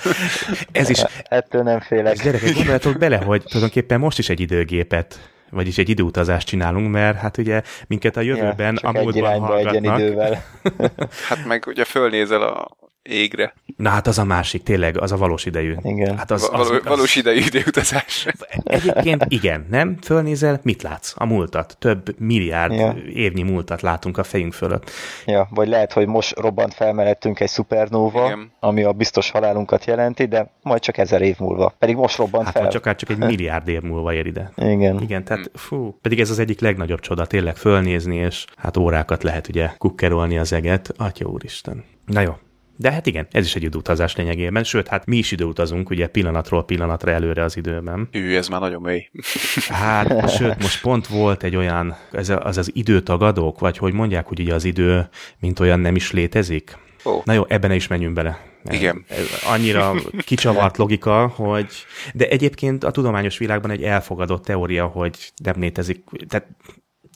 Ez is, Ettől nem ez félek. gyerekek, gondoljatok bele, hogy tulajdonképpen most is egy időgépet vagyis egy időutazást csinálunk, mert hát ugye minket a jövőben, csak a egy múltban hallgatnak. idővel. Hát meg ugye fölnézel a égre. Na hát az a másik, tényleg, az a valós idejű. Igen. Hát az, Az, az, az, valós idejű időutazás. Egyébként igen, nem? Fölnézel, mit látsz? A múltat. Több milliárd Ja. évnyi múltat látunk a fejünk fölött. Ja, vagy lehet, hogy most robbant fel mellettünk egy szupernóva, Igen. ami a biztos halálunkat jelenti, de majd csak ezer év múlva. Pedig most robbant Hát fel. vagy csak, egy milliárd év múlva ér ide. Igen. Igen, tehát fú, pedig ez az egyik legnagyobb csoda, tényleg fölnézni, és hát órákat lehet ugye kukkerolni az eget. Atya úristen. Na jó. De hát igen, ez is egy időutazás lényegében, sőt, hát mi is időutazunk, ugye pillanatról pillanatra előre az időben. Ő, ez már nagyon mély. Hát, sőt, most pont volt egy olyan, ez az az időtagadók, vagy hogy mondják, hogy ugye az idő, mint olyan nem is létezik. Ó. Na jó, ebben is menjünk bele. Igen. Ez annyira kicsavart logika, hogy... De egyébként a tudományos világban egy elfogadott teória, hogy nem létezik, tehát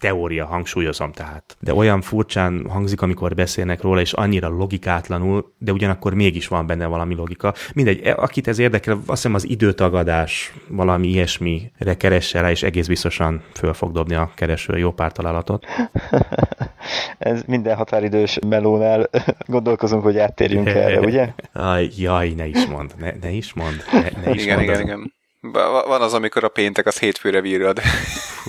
teória, hangsúlyozom tehát. De olyan furcsán hangzik, amikor beszélnek róla, és annyira logikátlanul, de ugyanakkor mégis van benne valami logika. Mindegy, e- akit ez érdekel, azt hiszem az időtagadás valami ilyesmire keresse rá, és egész biztosan föl fog dobni a kereső jó pár találatot. Ez minden határidős melónál gondolkozunk, hogy áttérjünk erre, ugye? Aj, jaj, ne is mond, ne, ne is mond, ne, ne is igen, mond igen, az- igen. Van az, amikor a péntek az hétfőre virrad,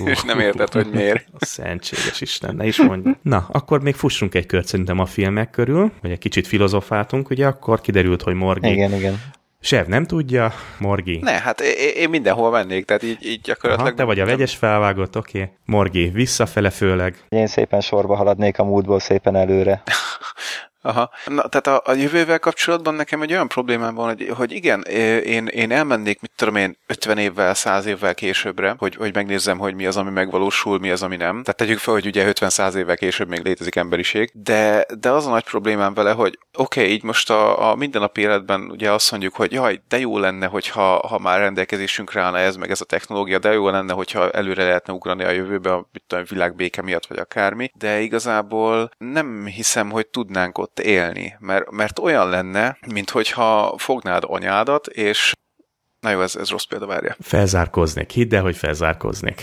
és nem érted, hogy miért. A szentséges Isten, ne is mondj. Na, akkor még fussunk egy kört szerintem a filmek körül, hogy egy kicsit filozofáltunk, ugye akkor kiderült, hogy Morgi. Igen, igen. Sev nem tudja, Morgi. Ne, hát én, én mindenhol mennék, tehát így, így gyakorlatilag... Aha, te vagy a vegyes felvágott, oké. Okay. Morgi, visszafele főleg. Én szépen sorba haladnék a múltból szépen előre. Aha. Na, tehát a, a jövővel kapcsolatban nekem egy olyan problémám van, hogy, hogy igen, én, én elmennék, mit tudom én, 50 évvel, 100 évvel későbbre, hogy, hogy megnézzem, hogy mi az, ami megvalósul, mi az, ami nem. Tehát tegyük fel, hogy ugye 50-100 évvel később még létezik emberiség, de, de az a nagy problémám vele, hogy oké, okay, így most a, a mindennapi életben ugye azt mondjuk, hogy jaj, de jó lenne, hogyha ha már rendelkezésünkre állna ez, meg ez a technológia, de jó lenne, hogyha előre lehetne ugrani a jövőbe, a mit tudom, világbéke miatt, vagy akármi, de igazából nem hiszem, hogy tudnánk ott élni, mert, mert olyan lenne, mint hogyha fognád anyádat, és Na jó, ez, ez rossz példa, várja. Felzárkoznék, hidd el, hogy felzárkoznék.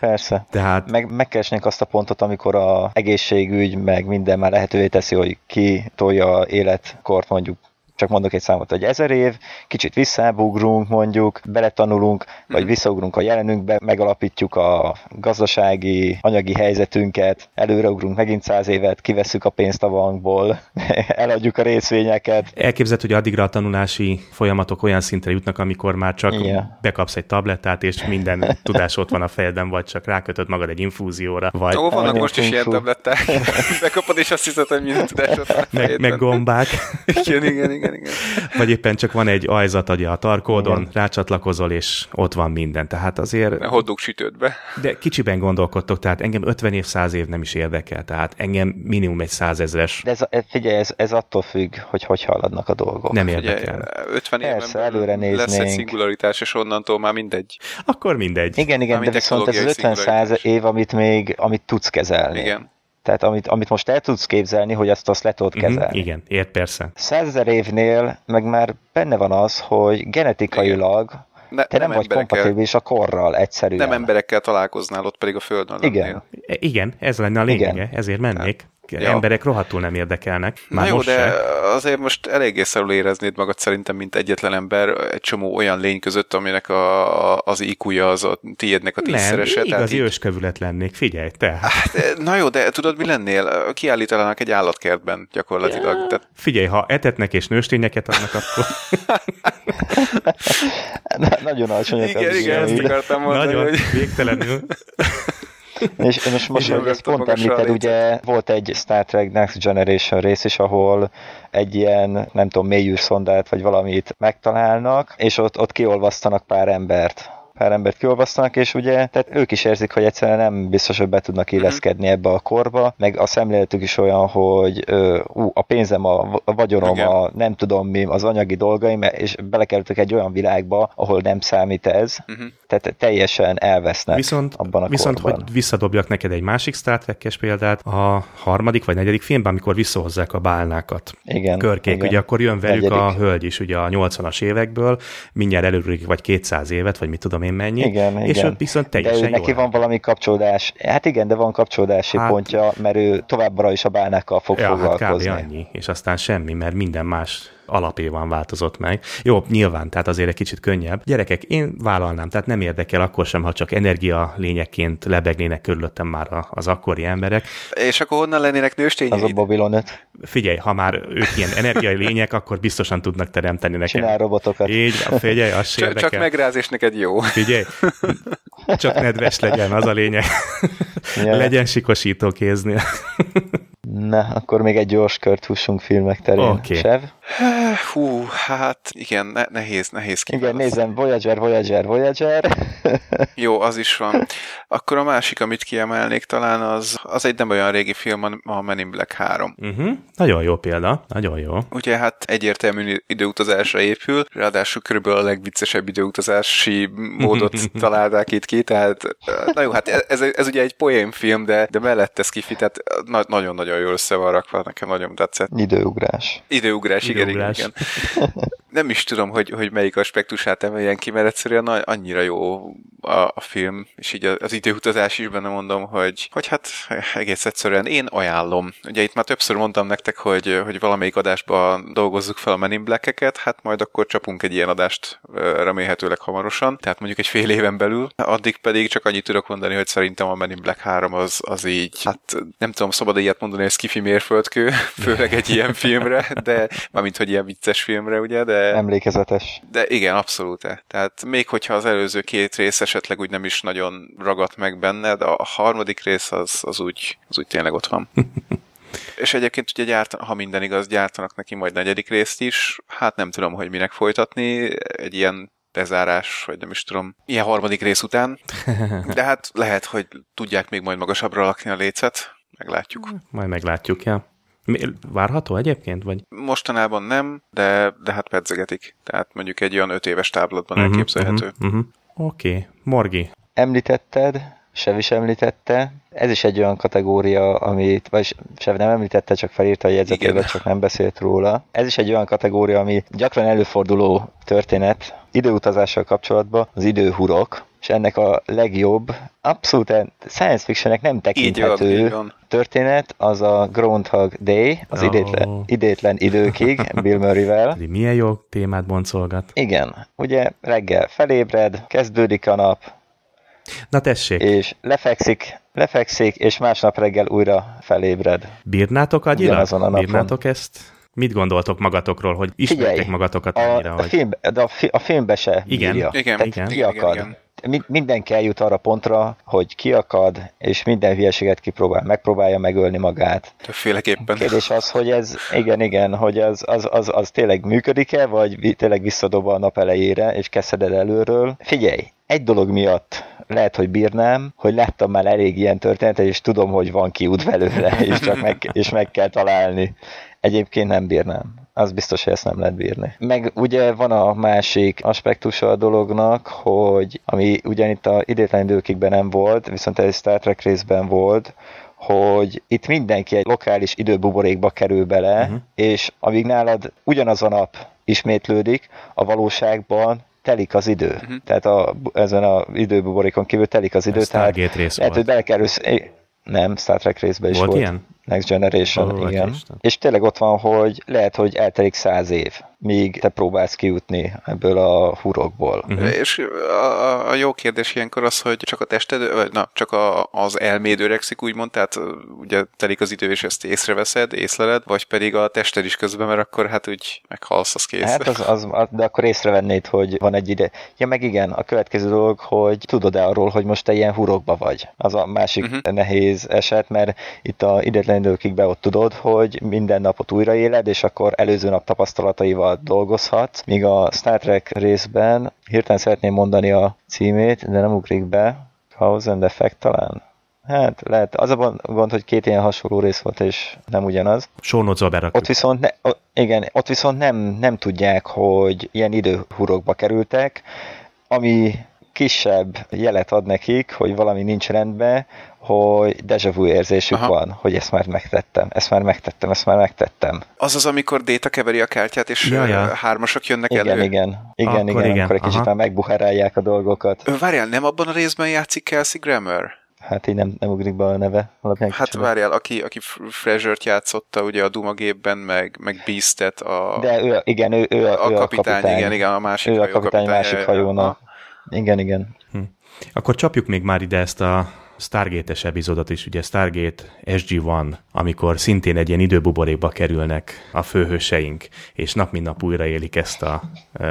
Persze. Tehát Meg, megkeresnénk azt a pontot, amikor a egészségügy, meg minden már lehetővé teszi, hogy ki tolja életkort mondjuk csak mondok egy számot, hogy ezer év, kicsit visszábugrunk mondjuk, beletanulunk, vagy visszaugrunk a jelenünkbe, megalapítjuk a gazdasági, anyagi helyzetünket, előreugrunk megint száz évet, kivesszük a pénzt a bankból, eladjuk a részvényeket. elképzeld, hogy addigra a tanulási folyamatok olyan szintre jutnak, amikor már csak Igen. bekapsz egy tablettát, és minden tudás ott van a fejedben, vagy csak rákötöd magad egy infúzióra, vagy Ó, vannak most is ilyen tabletták. Bekapod, és azt hiszed, hogy minden tudásod van a meg, meg gombák. Igen, igen, igen, igen. Vagy éppen csak van egy ajzat ugye a tarkódon, rácsatlakozol, és ott van minden. Tehát azért, hoddog sütődbe. de kicsiben gondolkodtok, tehát engem 50 év, 100 év nem is érdekel, tehát engem minimum egy százezres De ez, ez- figyelj, ez, ez attól függ, hogy hogy haladnak a dolgok. nem Ugye, érdekel. 50 éven Persze, előre lesz egy néznénk. szingularitás, és onnantól már mindegy. Akkor mindegy. Igen, igen, Mármint de viszont ez az technológiai 50 száz év, amit még, amit tudsz kezelni. Igen. Tehát amit, amit most el tudsz képzelni, hogy azt azt le tudod Mhm, kezelni. igen, ért persze. Százezer évnél meg már benne van az, hogy genetikailag Ne, te nem, nem vagy emberekkel, kompatibilis a korral egyszerűen. nem emberekkel találkoznál, ott pedig a Földön Igen. lennél. E, Igen, ez lenne a lényege, Igen. ezért mennék. Ja. Emberek rohadtul nem érdekelnek. Na Már jó, most de se. azért most eléggé szarul éreznéd magad szerintem, mint egyetlen ember egy csomó olyan lény között, aminek a, a, az IQ-ja az a tiédnek a Nem, tízszerese. tehát igazi így- őskövület lennék, figyelj, te. Hát, Na jó, de tudod, mi lennél? Kiállítanának egy állatkertben gyakorlatilag. Tehát Figyelj, ha etetnek és nőstényeket adnak, akkor Na, nagyon alacsonyak igen, igen, ezt akartam mondani, nagyon hogy végtelenül. És, és most, hogy ezt pont említed, ugye volt egy Star Trek Next Generation rész is, ahol egy ilyen, nem tudom, mélyűrszondát vagy valamit megtalálnak, és ott, ott kiolvasztanak pár embert pár embert kiolvasztanak, és ugye, tehát ők is érzik, hogy egyszerűen nem biztos, hogy be tudnak illeszkedni ebbe a korba, meg a szemléletük is olyan, hogy ú, a pénzem, a, a vagyonom, Igen. a nem tudom mi, az anyagi dolgaim, és belekerültek egy olyan világba, ahol nem számít ez, Mhm. Tehát teljesen elvesznek Viszont, abban a viszont korban. hogy visszadobjak neked egy másik Star Trek-es példát, a harmadik vagy negyedik filmben, amikor visszahozzák a bálnákat. Igen, Körkék, igen. ugye akkor jön velük Negyedik. a hölgy is, ugye a 80-as évekből, mindjárt előrük vagy 200 évet, vagy mit tudom én mennyi, Igen, és igen. ott viszont De teljesen ő neki van valami kapcsolódás. Hát igen, de van kapcsolódási Hát- pontja, mert ő továbbra is a bálnákkal fog Ja, hát kb. foglalkozni. annyi, és aztán semmi, mert minden más alapévan változott meg. Jó, nyilván, tehát azért egy kicsit könnyebb. Gyerekek, én vállalnám, tehát nem érdekel akkor sem, ha csak energia lényekként lebegnének körülöttem már a- az akkori emberek. És akkor honnan lennének Az a? Babylon 5. Figyelj, ha már ők ilyen energiai lények, akkor biztosan tudnak teremteni nekem. Csinál robotokat. Így, figyelj, az se Csak, csak érdekel. megráz, és neked jó. Figyelj, csak nedves legyen, az a lényeg. Ja. legyen sikosító kéznél. Na, akkor még egy gyors kört hússunk filmek terén. Oké. Sev? Hú, hát igen, ne, nehéz, nehéz Igen, kiválasztani. nézem, Voyager, Voyager, Voyager. Jó, az is van. Akkor a másik, amit kiemelnék talán, az, az egy nem olyan régi film, a- Men in Black 3. Uh-huh. Nagyon jó példa, nagyon jó. Ugye hát egyértelmű időutazásra épül, ráadásul körülbelül a legviccesebb időutazási módot találták itt ki, tehát na jó, hát ez, ez ugye egy poénfilm, de, de mellette skifi, tehát na- nagyon-nagyon jól össze van rakva, nekem nagyon tetszett. Időugrás. Időugrás, igen, igen, Időugrás. igen. Nem is tudom, hogy, hogy melyik aspektusát emeljen ki, mert egyszerűen annyira jó a, a film, és így az időutazás is benne mondom, hogy, hogy hát egész egyszerűen én ajánlom. Ugye itt már többször mondtam nektek, hogy, hogy valamelyik adásban dolgozzuk fel a Men in Black-eket, hát majd akkor csapunk egy ilyen adást remélhetőleg hamarosan, tehát mondjuk egy fél éven belül. Addig pedig csak annyit tudok mondani, hogy szerintem a Men in Black 3 az, az így, hát nem tudom, szabad ilyet mondani, hogy skifi mérföldkő, főleg egy ilyen filmre, de mármint, hogy ilyen vicces filmre, ugye, de... Emlékezetes. De igen, abszolút. Tehát még hogyha az előző két rész esetleg úgy nem is nagyon ragadt meg benned, a harmadik rész az, az, úgy, az úgy tényleg ott van. És egyébként ugye gyártan, ha minden igaz, gyártanak neki majd negyedik részt is. Hát nem tudom, hogy minek folytatni. Egy ilyen bezárás, vagy nem is tudom, ilyen harmadik rész után. De hát lehet, hogy tudják még majd magasabbra lakni a lécet. Meglátjuk. Majd meglátjuk, ja. Várható egyébként? Vagy? Mostanában nem, de, de hát pedzegetik. Tehát mondjuk egy olyan öt éves táblatban Mhm, elképzelhető. mhm, mhm. Oké, okay. Morgi. Említetted, Sev is említette. Ez is egy olyan kategória, amit, vagy Sev nem említette, csak felírta a jegyzetébe, csak nem beszélt róla. Ez is egy olyan kategória, ami gyakran előforduló történet időutazással kapcsolatban, az időhurok, és ennek a legjobb, abszolút science fictionnek nem Így van, tekinthető így van. történet, az a Groundhog Day, az Ó. idétlen, idétlen időkig, Bill Murray-vel. Milyen jó témát boncolgat. Igen, ugye reggel felébred, kezdődik a nap, Na tessék, és lefekszik, lefekszik, és másnap reggel újra felébred. bírnátok agyilag? Ugyanazon a napon. Bírnátok ezt? Mit gondoltok magatokról, hogy ismertek Figyelj, magatokat A, annyira, a, hogy... film, de a, fi, a filmbe se Igen. bírja. Igen, Tehát igen, kiakad. igen, Mi- Mindenki eljut arra pontra, hogy kiakad, és minden hülyeséget kipróbál, megpróbálja megölni magát. Többféleképpen. Kérdés az, hogy ez, igen, igen, hogy az, az, az, az tényleg működik-e, vagy tényleg visszadob a nap elejére, és kezded előről. Figyelj, egy dolog miatt lehet, hogy bírnám, hogy láttam már elég ilyen történetet, és tudom, hogy van kiút belőle, és csak meg, és meg kell találni. Egyébként nem bírnám. Az biztos, hogy ezt nem lehet bírni. Meg ugye van a másik aspektusa a dolognak, hogy ami ugyanitt a idétlen időkigben nem volt, viszont egy Star Trek részben volt, hogy itt mindenki egy lokális időbuborékba kerül bele, uh-huh. és amíg nálad ugyanaz a nap ismétlődik, a valóságban telik az idő. Uh-huh. Tehát a, ezen a időbuborékon kívül telik az idő, tehát Stargate rész lehet, hogy volt. belekerülsz... é- Nem, Star Trek részben is Volt volt. ilyen? Next Generation, Ó, igen. Isten. És tényleg ott van, hogy lehet, hogy eltelik száz év, míg te próbálsz kijutni ebből a hurokból. Mhm. És a, a, jó kérdés ilyenkor az, hogy csak a tested, vagy na, csak a, az elméd öregszik, úgymond, tehát ugye telik az idő, és ezt észreveszed, észleled, vagy pedig a tested is közben, mert akkor hát úgy meghalsz, az kész. Hát az, az, az, de akkor észrevennéd, hogy van egy ide. Ja, meg igen, a következő dolog, hogy tudod-e arról, hogy most te ilyen hurokba vagy. Az a másik uh-huh. nehéz eset, mert itt a idetlen időkigben ott tudod, hogy minden napot újraéled, és akkor előző nap tapasztalataival dolgozhatsz, míg a Star Trek részben hirtelen szeretném mondani a címét, de nem ugrik be. Cause and Effect talán? Hát lehet, az a gond- hogy két ilyen hasonló rész volt, és nem ugyanaz. Notes-ba berakjuk. Ott viszont, ne, igen, ott viszont nem, nem tudják, hogy ilyen időhurokba kerültek, ami kisebb jelet ad nekik, hogy valami nincs rendben, hogy deja vu érzésük Aha. van, hogy ezt már megtettem, ezt már megtettem, ezt már megtettem. Az az, amikor Déta keveri a kártyát, és Ja, ja, hármasok jönnek Igen, elő. igen, igen, Akkor igen, igen, akkor egy kicsit aha. már megbuherálják a dolgokat. Várjál, nem abban a részben játszik Kelsey Grammer? Hát így nem, nem ugrik be a neve alapján. Hát kicsit. várjál, aki, aki Frasier-t játszotta ugye a Duma gépben, meg, meg Beastet, a, De ő, igen, ő, ő, a, ő kapitány, a kapitány. igen, igen, a másik ő a hajó kapitány másik hajónak. Igen, igen. Akkor csapjuk még már ide ezt a Stargate-es epizódot is, ugye Stargate SG-1, amikor szintén egy ilyen időbuborékba kerülnek a főhőseink, és nap mint nap újra élik ezt a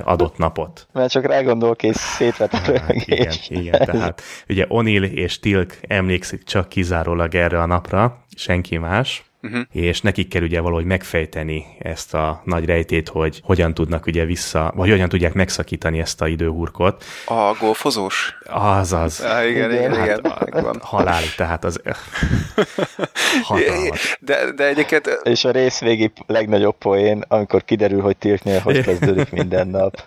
adott napot. Mert csak rágondolok, és szétvet a Hát, igen, igen, tehát ugye O'Neill és Tilk emlékszik csak kizárólag erre a napra, senki más, uh-huh. és nekik kell ugye valahogy megfejteni ezt a nagy rejtét, hogy hogyan tudnak ugye vissza, vagy hogyan tudják megszakítani ezt a időhurkot. A golfozós? Azaz. Ah, igen, igen, igen, igen, Hát, halál, tehát az hatalmas. De, de egyébként És a rész végi legnagyobb poén, amikor kiderül, hogy Tilknél hogy kezdődik minden nap.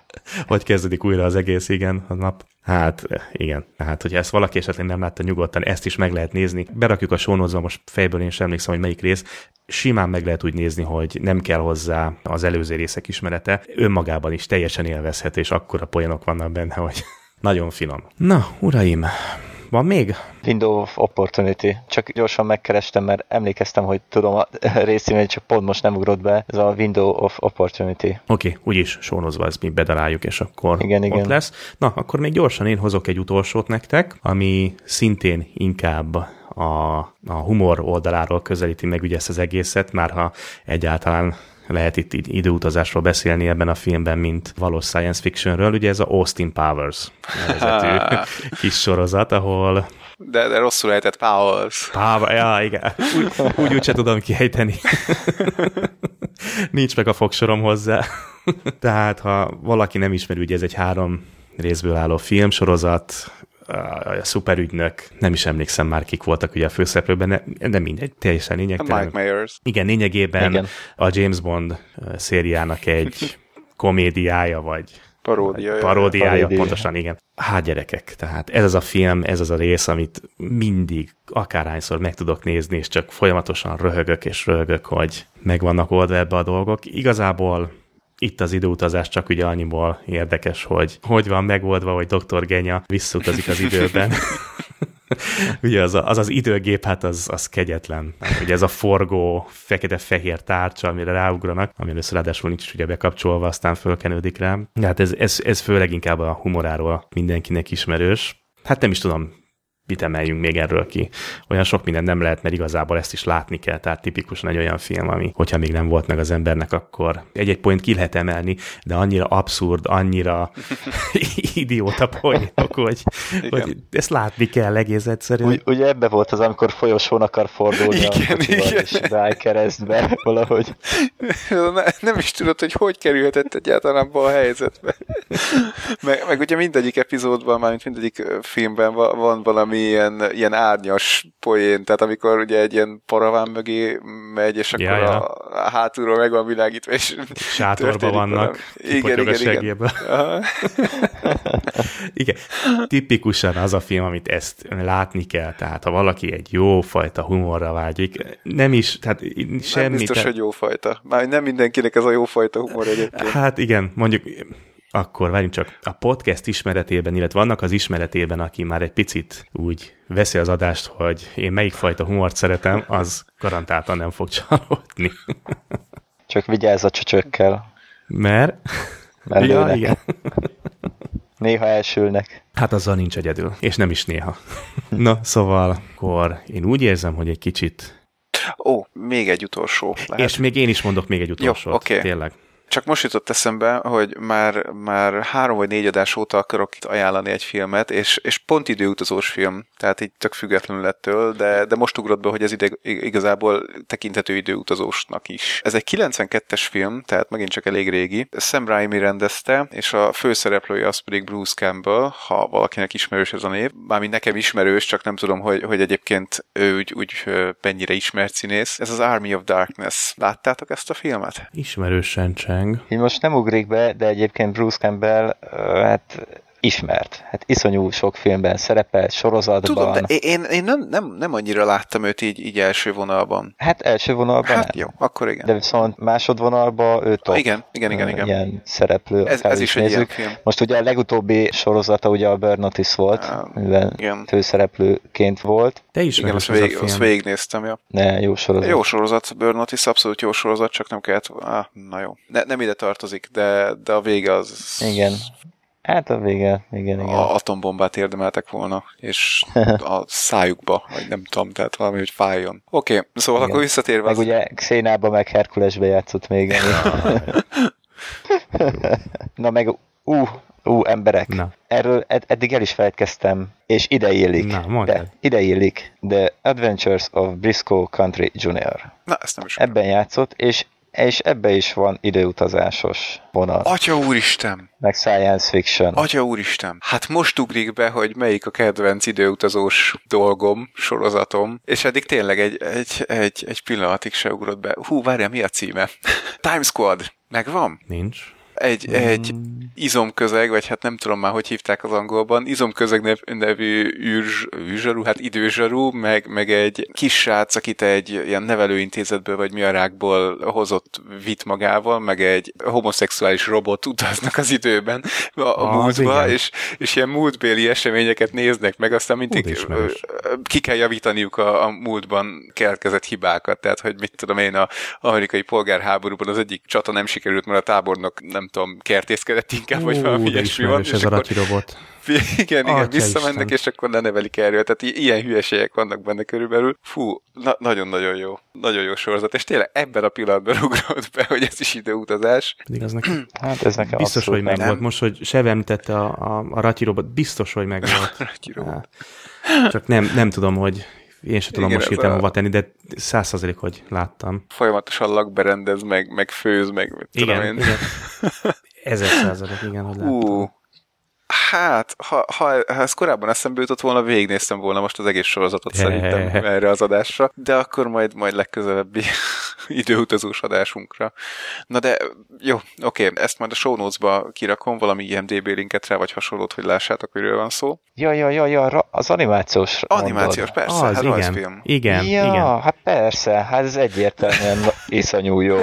Hogy kezdődik újra az egész, igen, a nap. Hát igen, hát hogyha ezt valaki esetleg nem látta nyugodtan, ezt is meg lehet nézni. Berakjuk a sónozva, most fejből én sem emlékszem, hogy melyik rész. Simán meg lehet úgy nézni, hogy nem kell hozzá az előző részek ismerete. Önmagában is teljesen élvezhető, és akkora poénok vannak benne, hogy nagyon finom. Na, uraim, van még? Window of Opportunity. Csak gyorsan megkerestem, mert emlékeztem, hogy tudom a részénél, csak pont most nem ugrott be. Ez a Window of Opportunity. Oké, okay, úgyis sónozva ezt mi bedaráljuk, és akkor Igen, ott igen. lesz. Na, akkor még gyorsan én hozok egy utolsót nektek, ami szintén inkább a, a humor oldaláról közelíti meg ugye ezt az egészet, már ha egyáltalán lehet itt id- időutazásról beszélni ebben a filmben, mint valós science fictionről. Ugye ez a Austin Powers nevezetű kis sorozat, ahol de, de rosszul lehetett Powers. Power, ja, igen. Úgy, úgy, úgy se tudom kiejteni. Nincs meg a fogsorom hozzá. Tehát, ha valaki nem ismeri, ugye ez egy három részből álló filmsorozat, a szuperügynök, nem is emlékszem már kik voltak ugye a főszereplőben, de, de mindegy, teljesen lényegtelen. Mike Myers. Igen, lényegében Igen. a James Bond uh, szériának egy komédiája, vagy Paródia. paródiája, Paródia. pontosan, igen. Hát gyerekek, tehát ez az a film, ez az a rész, amit mindig, akárhányszor meg tudok nézni, és csak folyamatosan röhögök és röhögök, hogy meg vannak oldva ebbe a dolgok. Igazából itt az időutazás csak ugye annyiból érdekes, hogy hogy van megoldva, hogy Dr. Genya visszautazik az időben. Ugye az, a, az az időgép, hát az, az kegyetlen. Ugye ez a forgó, fekete-fehér tárcsa, amire ráugranak, ami először ráadásul nincs is ugye bekapcsolva, aztán fölkenődik rá. De hát ez, ez, ez főleg inkább a humoráról mindenkinek ismerős. Hát nem is tudom, mit emeljünk még erről ki. Olyan sok minden nem lehet, mert igazából ezt is látni kell, tehát tipikusan egy olyan film, ami, hogyha még nem volt meg az embernek, akkor egy-egy point ki lehet emelni, de annyira abszurd, annyira idióta poénok, hogy, hogy ezt látni kell egész egyszerűen. Úgy, ugye ebbe volt az, amikor folyosón akar fordulni Igen, a kocsival, igen. és beáll keresztbe valahogy. Ne, nem is tudod, hogy hogy kerülhetett egyáltalán abba a helyzetbe. meg, meg ugye mindegyik epizódban, mármint mindegyik filmben va- van valami ilyen, ilyen árnyas poén, tehát amikor ugye egy ilyen paraván mögé megy, és akkor Ja, ja. A, hátulról meg van világítva, és Sátorban történik vannak, valami. Igen, igen, igen. Igen, tipikusan az a film, amit ezt látni kell, tehát ha valaki egy jó fajta humorra vágyik, nem is, tehát Nem semmi. biztos, tehát- hogy jó fajta. Már nem mindenkinek ez a jó fajta humor egyébként. Hát igen, mondjuk akkor várjunk csak, a podcast ismeretében, illetve annak az ismeretében, aki már egy picit úgy veszi az adást, hogy én melyik fajta humort szeretem, az garantáltan nem fog csalódni. Csak vigyázz a csöcsökkel, Mert... mert Ja, lőnek. igen. Néha elsülnek. Hát azzal nincs egyedül, és nem is néha. Na, szóval, akkor én úgy érzem, hogy egy kicsit... Ó, még egy utolsó. Lehet. És még én is mondok még egy utolsót, oké. tényleg. Csak most jutott eszembe, hogy már, már három vagy négy adás óta akarok itt ajánlani egy filmet, és, és pont időutazós film, tehát így tök függetlenül ettől, de, de most ugrott be, hogy ez ide, igazából tekinthető időutazósnak is. Ez egy 92-es film, tehát megint csak elég régi. Sam Raimi rendezte, és a főszereplője az pedig Bruce Campbell, ha valakinek ismerős ez a név. Mármint nekem ismerős, csak nem tudom, hogy, hogy egyébként ő úgy, úgy mennyire ismert színész. Ez az Army of Darkness. Láttátok ezt a filmet? Ismerősen cseng. Így most nem ugrik be, de egyébként Bruce Campbell, hát ismert. Hát iszonyú sok filmben szerepelt, sorozatban. Tudom, de én, én nem, nem, nem annyira láttam őt így, így első vonalban. Hát első vonalban Hát nem. jó, akkor igen. De viszont másodvonalban ő top. igen, igen, igen, igen. Ilyen szereplő. Ez, ez is egy ilyen nézzük. film. Most ugye a legutóbbi sorozata ugye a Burn Notice volt, Ah, mivel Igen, főszereplőként volt, Te igen ismered azt, az a végig, azt végignéztem, ja. de jó sorozat. Jó sorozat, Burn Notice, abszolút jó sorozat, csak nem kellett... Ah, na jó. Ne, nem ide tartozik, de, de a vége az... Igen. Hát a vége, igen, igen. A atombombát érdemeltek volna, és a szájukba, vagy nem tudom, tehát valami, hogy fájjon. Oké, okay, szóval Igen. akkor visszatérve... Meg az- ugye Xénába meg Herkulesbe játszott még. Na meg, ú, ú, emberek. Na. Erről ed- eddig el is felejtkeztem, és ide illik. Na, mondd el. de, ide illik. The Adventures of Briscoe Country Jr. Na, ezt nem is Ebben játszott, és, és ebbe is van időutazásos vonal, Atya úristen! meg science fiction. Atya úristen! Hát most ugrik be, hogy melyik a kedvenc időutazós dolgom, sorozatom, és eddig tényleg egy, egy, egy, egy pillanatig se ugrott be. Hú, várjál, mi a címe? Time Squad! Megvan? Nincs. Egy, egy izomközeg, vagy hát nem tudom már, hogy hívták az angolban, izomközeg nev, nevű űrzs, űrzsarú, hát időzsarú, meg, meg egy kis srác, akit egy ilyen nevelőintézetből, vagy mi a rákból hozott vitt magával, meg egy homoszexuális robot utaznak az időben a, a Az múltba, igen. és, és ilyen múltbéli eseményeket néznek meg, aztán mindig ki kell javítaniuk a, a múltban keletkezett hibákat, tehát hogy mit tudom én, a amerikai polgárháborúban az egyik csata nem sikerült, mert a tábornok nem tudom, kertészkedett inkább, vagy valami ilyesmi van, ez és a akkor Rati robot. igen, igen, Atya visszamennek, Isten. és akkor lenevelik erről, tehát i- ilyen hülyeségek vannak benne körülbelül. Fú, na- nagyon-nagyon jó. Nagyon jó sorozat, és tényleg ebben a pillanatban ugrott be, hogy ez is időutazás. Pedig az nekem Hát ez nekem biztos, hogy meg nem. volt. Most, hogy Sev említette a, a, a Rati robot, biztos, hogy meg volt. Csak nem, nem tudom, hogy én sem tudom Igen, most hirtelen a- hova tenni, de száz százalék, hogy láttam. Folyamatosan lakberendez, meg, meg főz, meg mit tudom Igen, én. igen. Ezer százalék, igen, hogy láttam. Hát, ha, ha, ha ez korábban eszembe jutott volna, végignéztem volna most az egész sorozatot szerintem erre az adásra, de akkor majd, majd legközelebbi időutazós adásunkra. Na de jó, oké, ezt majd a show notes-ba kirakom, valami IMDB linket rá, vagy hasonlót, hogy lássátok, miről van szó. Ja, ja, ja, ja, az animációs Animációs, mondod. persze, az, hát igen. rajzfilm. Igen, ja, igen. hát persze, hát ez egyértelműen iszonyú jó.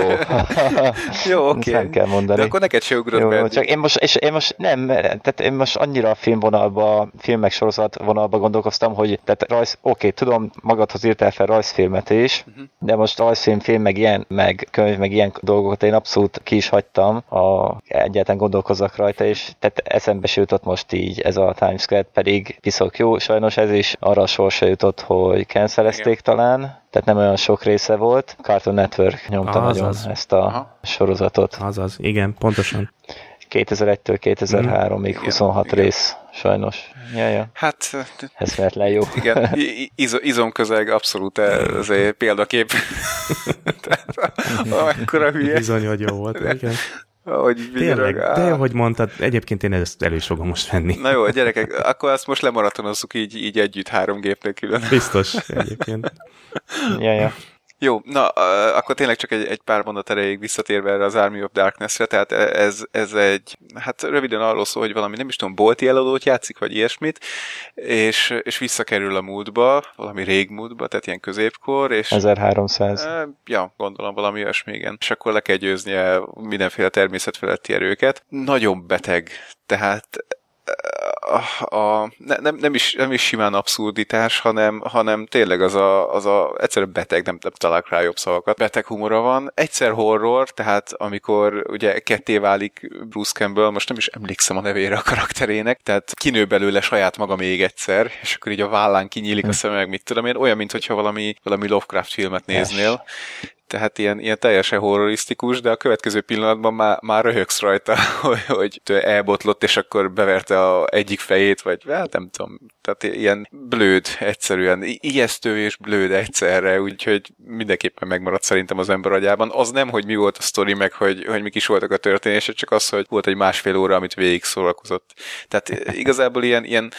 Jó, oké. Nem kell mondani. De akkor neked se ugrott Jó, be. csak én most, és én most nem, tehát én most annyira a filmvonalba, filmek sorozat vonalba gondolkoztam, hogy tehát rajz, oké, tudom, magadhoz írtál fel rajzfilmet is, Mhm. de most rajzfilm, film, meg ilyen, meg könyv, meg ilyen dolgokat én abszolút ki is hagytam, a, egyáltalán gondolkozzak rajta, és tehát eszembe se jutott most így ez a Times Square, pedig piszok jó, sajnos ez is arra a sorsa jutott, hogy cancelezték talán, tehát nem olyan sok része volt. Cartoon Network nyomta Azaz. nagyon ezt a Aha. sorozatot. Azaz, igen, pontosan. 2001-től 2003-ig Igen, 26 igen. rész, sajnos. Ja, ja. Hát, Eszméletlen jó. igen, iz- izomközeg abszolút ez egy példakép. Tehát, akkora hülye, Bizony, hogy jó volt. Igen. hogy Tényleg, de hogy mondtad, egyébként én ezt elő is fogom most venni. Na jó, gyerekek, akkor ezt most lemaratonozzuk így, így együtt három gépnél külön. Biztos egyébként. Ja, ja. Jó, na, akkor tényleg csak egy, egy pár mondat erejéig visszatérve erre az Army of Darkness-re, tehát ez, ez egy, hát röviden arról szól, hogy valami, nem is tudom, bolti eladót játszik, vagy ilyesmit, és, és visszakerül a múltba, valami régmúltba, tehát ilyen középkor, és 1300. Eh, Ja, gondolom valami olyasmi, igen. És akkor le kell győznie mindenféle természetfeletti erőket. Nagyon beteg, tehát eh, a, ne, nem, nem, is, nem is simán abszurditás, hanem, hanem tényleg az a, az a egyszerűen beteg, nem, nem találok rá jobb szavakat, beteg humora van. Egyszer horror, tehát amikor ugye ketté válik Bruce Campbell, most nem is emlékszem a nevére a karakterének, tehát kinő belőle saját maga még egyszer, és akkor így a vállán kinyílik a szeme, meg mit tudom én, olyan, mintha valami, valami Lovecraft filmet néznél. Tehát ilyen, ilyen teljesen horrorisztikus, de a következő pillanatban már, már röhögsz rajta, hogy, hogy elbotlott, és akkor beverte a egyik fejét, vagy hát nem tudom. Tehát ilyen blőd egyszerűen, ijesztő és blőd egyszerre, úgyhogy mindenképpen megmaradt szerintem az ember agyában. Az nem, hogy mi volt a sztori, meg hogy, hogy mik is voltak a történések, csak az, hogy volt egy másfél óra, amit végig szórakozott. Tehát igazából ilyen, ilyen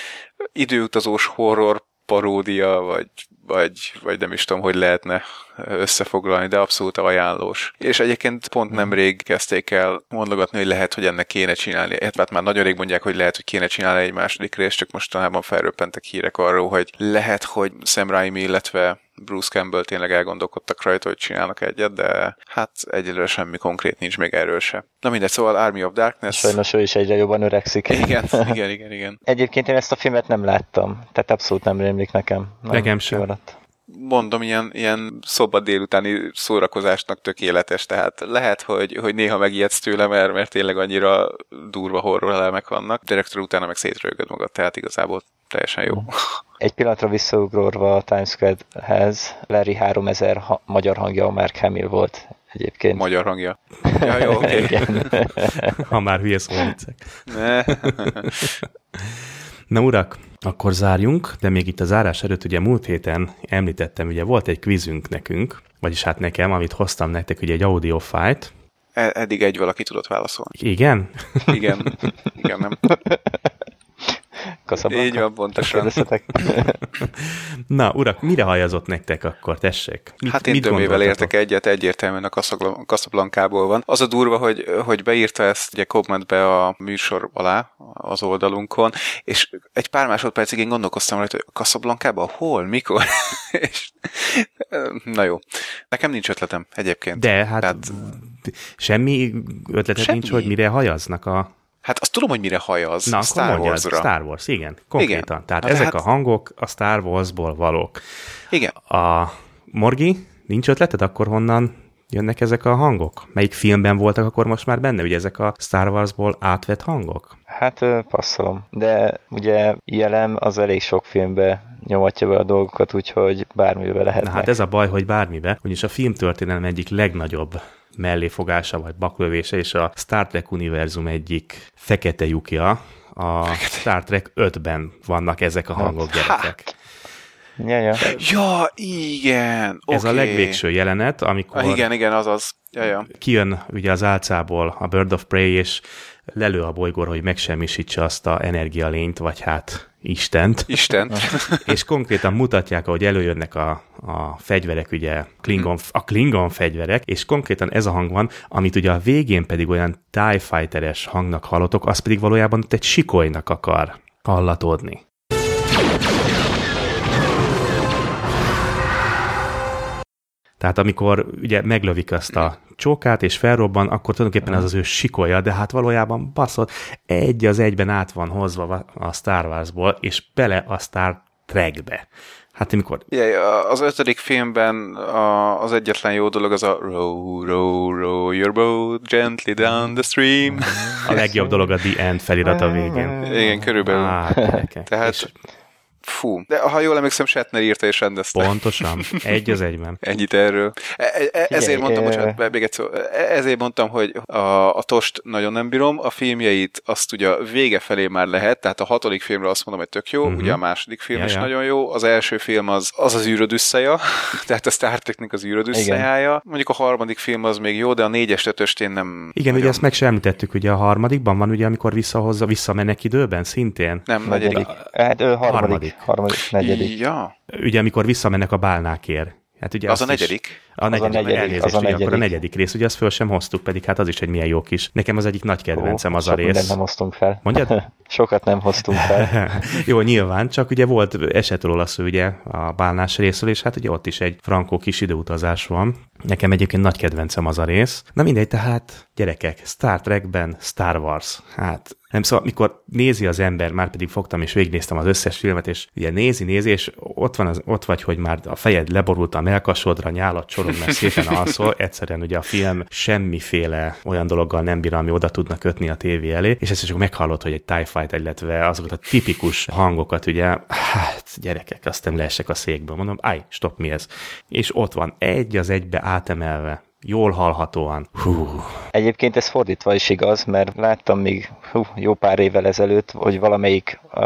időutazós horror paródia, vagy, vagy, vagy nem is tudom, hogy lehetne összefoglalni, de abszolút ajánlós. És egyébként pont nemrég kezdték el mondogatni, hogy lehet, hogy ennek kéne csinálni. Hát már nagyon rég mondják, hogy lehet, hogy kéne csinálni egy második részt, csak mostanában felröppentek hírek arról, hogy lehet, hogy Sam Raimi, illetve Bruce Campbell tényleg elgondolkodtak rajta, hogy csinálnak egyet, de hát egyelőre semmi konkrét nincs még erről se. Na mindegy, szóval Army of Darkness. Sajnos ő is egyre jobban öregszik. Igen, igen, igen, igen. Egyébként én ezt a filmet nem láttam, tehát abszolút nem rémlik nekem. Nem Nekem sem. Mondom, ilyen, ilyen szoba délutáni szórakozásnak tökéletes, tehát lehet, hogy, hogy néha megijedsz tőle, mert, mert tényleg annyira durva horror elemek vannak, rögtön utána meg szétrögöd magad, tehát igazából teljesen jó. Egy pillanatra visszaugrorva a Times Square-hez, Larry 3000 ha- magyar hangja a Mark Hamill volt egyébként. Magyar hangja. Ja, jó, oké. Igen. Ha már hülye szó viccek. Ne. Na urak, akkor zárjunk, de még itt a zárás előtt ugye múlt héten említettem, ugye volt egy kvízünk nekünk, vagyis hát nekem, amit hoztam nektek, ugye egy audio fájt. E- Eddig egy valaki tudott válaszolni. Igen? Igen, igen, nem. Casablanca. Így van, pontosan. Na, urak, mire hajazott nektek akkor, tessék? Mit, Hát én mit tömével értek egyet, egyértelműen a Casablan- Casablanca-ból van. Az a durva, hogy, hogy beírta ezt ugye kommentbe a műsor alá az oldalunkon, és egy pár másodpercig én gondolkoztam rajta, hogy a Casablanca-ban hol, mikor? és, na jó. Nekem nincs ötletem egyébként. De hát Tehát, semmi ötleted Semmi. nincs, hogy mire hajaznak a... hát azt tudom, hogy mire hajaz. Na, Star akkor mondjad, Wars-ra. Star Wars, igen, konkrétan. Igen. Tehát Na, ezek de a hát- hangok a Star Warsból valók. Igen. A Morgi, nincs ötleted, akkor honnan jönnek ezek a hangok? Melyik filmben voltak akkor most már benne, ugye ezek a Star Warsból átvett hangok? Hát passzolom. De ugye jelen az elég sok filmbe nyomatja be a dolgokat, úgyhogy bármivel lehet. Na hát ez a baj, hogy bármibe, ugyanis a filmtörténelem egyik legnagyobb melléfogása vagy baklövése, és a Star Trek univerzum egyik fekete lyukja, a Star Trek 5-ben vannak ezek a hangok, gyerekek. Ja, ja. Ja, igen. Ez a oké. legvégső jelenet, amikor Ah, igen, igen, azaz. Ja, ja. kijön ugye az álcából a Bird of Prey, és lelő a bolygóra, hogy megsemmisítse azt a energialényt, vagy hát Istent, Isten. és konkrétan mutatják, ahogy előjönnek a, a fegyverek, ugye Klingon, a Klingon fegyverek, és konkrétan ez a hang van, amit ugye a végén pedig olyan TIE Fighter-es hangnak hallotok, az pedig valójában egy sikolynak akar hallatódni. Tehát amikor ugye meglövik azt a csókát és felrobban, akkor tulajdonképpen az az ő sikolja, de hát valójában baszott, egy az egyben át van hozva a Star Warsból, és bele a Star Trekbe. Hát amikor Ja, az ötödik filmben a, az egyetlen jó dolog az a row, row, row your boat gently down the stream. a legjobb dolog a The End felirat a végén. Igen, körülbelül. Á, gyerekek. Tehát, És fú. De ha jól emlékszem, Shatner írta és rendezte. pontosan, egy az egyben. Ennyit erről. E- e- ezért Figyelj, mondtam, bocsánat, még egyszer, e- ezért mondtam, hogy a, a Tost nagyon nem bírom, a filmjeit azt ugye vége felé már lehet, tehát a hatodik filmre azt mondom, hogy tök jó, Mhm. uh-huh. ugye a második film Ja, is ja. nagyon jó, az első film az az, az űrödüsszeja, tehát a Star Treknek az űrödüsszejája. Mondjuk a harmadik film az még jó, de a négyes, ötöst én nem Igen, ugye ezt meg sem említettük, ugye a harmadikban van, ugye amikor visszahozza, visszamennek időben szintén. nem. Negyedik. Hát ő harmadik. Harmadik. Harmadik, negyedik. Ja, Ugye amikor visszamennek a bálnákért. Hát ugye az a azt is- negyedik. A negyedik, negyedik, elnézést, az a ugye, akkor a negyedik. negyedik rész, ugye azt föl sem hoztuk, pedig hát az is egy milyen jó kis. Nekem az egyik nagy kedvencem Ó, az a rész. nem hoztunk fel. Mondjad? Sokat nem hoztunk fel. Jó, nyilván, csak ugye volt eset róla szó ugye a bálnás részről, és hát ugye ott is egy frankó kis időutazás van. Nekem egyébként nagy kedvencem az a rész. Na mindegy, tehát gyerekek, Star Trekben Star Wars. Hát nem szóval, mikor nézi az ember, már pedig fogtam és végignéztem az összes filmet, és ugye nézi, nézi, és ott, van az, ott vagy, hogy már a fejed leborult a melkasodra, nyálat csorog, mert szépen alszol. Egyszerűen ugye a film semmiféle olyan dologgal nem bír, ami oda tudna kötni a tévé elé, és ezt csak meghallott, hogy egy TIE Fighter, illetve azokat a tipikus hangokat, ugye, hát gyerekek, azt nem leesek a székből, mondom, állj, stop, mi ez? És ott van, egy az egybe átemelve, jól hallhatóan. Hú, Egyébként ez fordítva is igaz, mert láttam még hú, jó pár évvel ezelőtt, hogy valamelyik, uh,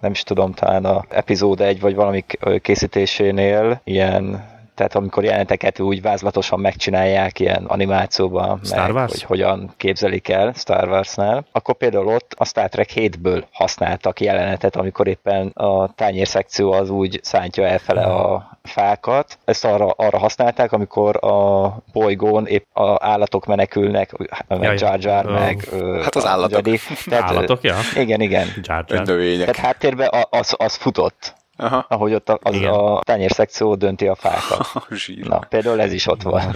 nem is tudom, talán a epizód egy vagy valamik készítésénél ilyen tehát amikor jeleneteket úgy vázlatosan megcsinálják ilyen animációban, Star meg Wars? hogy hogyan képzelik el Star Warsnál, akkor például ott a Star Trek 7-ből használtak jelenetet, amikor éppen a tányérszekció az úgy szántja elfele a fákat. Ezt arra, arra használták, amikor a bolygón épp a állatok menekülnek, meg Jar Jar, meg Hát az állatok. Jedi. Állatok, ja? Igen, igen. Jar Jar. Tehát háttérben az, az futott, Aha. ahogy ott a- az Igen. a tányérszekció dönti a fákat. Na, például ez is ott van.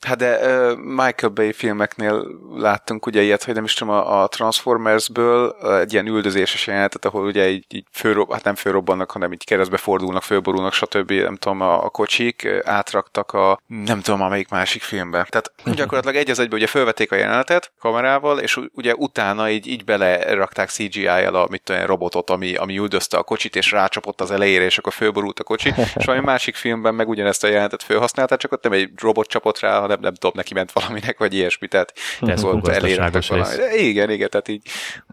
Hát de uh, Michael Bay filmeknél láttunk ugye ilyet, hogy nem is tudom, a, a Transformersből egy ilyen üldözéses jelenetet, ahol ugye így, így fölrob, hát nem fölrobbannak, hanem így keresztbe fordulnak, fölborulnak, stb. nem tudom, a, a kocsik, átraktak a, nem tudom, a melyik másik filmbe. Tehát gyakorlatilag egy az egybe ugye fölvették a jelenetet kamerával, és ugye utána így, így belerakták CGI-jal a mit tudom, robotot, ami, ami üldözte a kocsit, és rácsapott az elejére, és akkor fölborult a kocsi, és valami másik filmben meg ugyanezt a jelenetet felhasználták, csak ott nem egy robot csapott rá, hanem nem tudom, neki ment valaminek, vagy ilyesmi, tehát Ez volt gazdaságos valami. Igen, igen, tehát így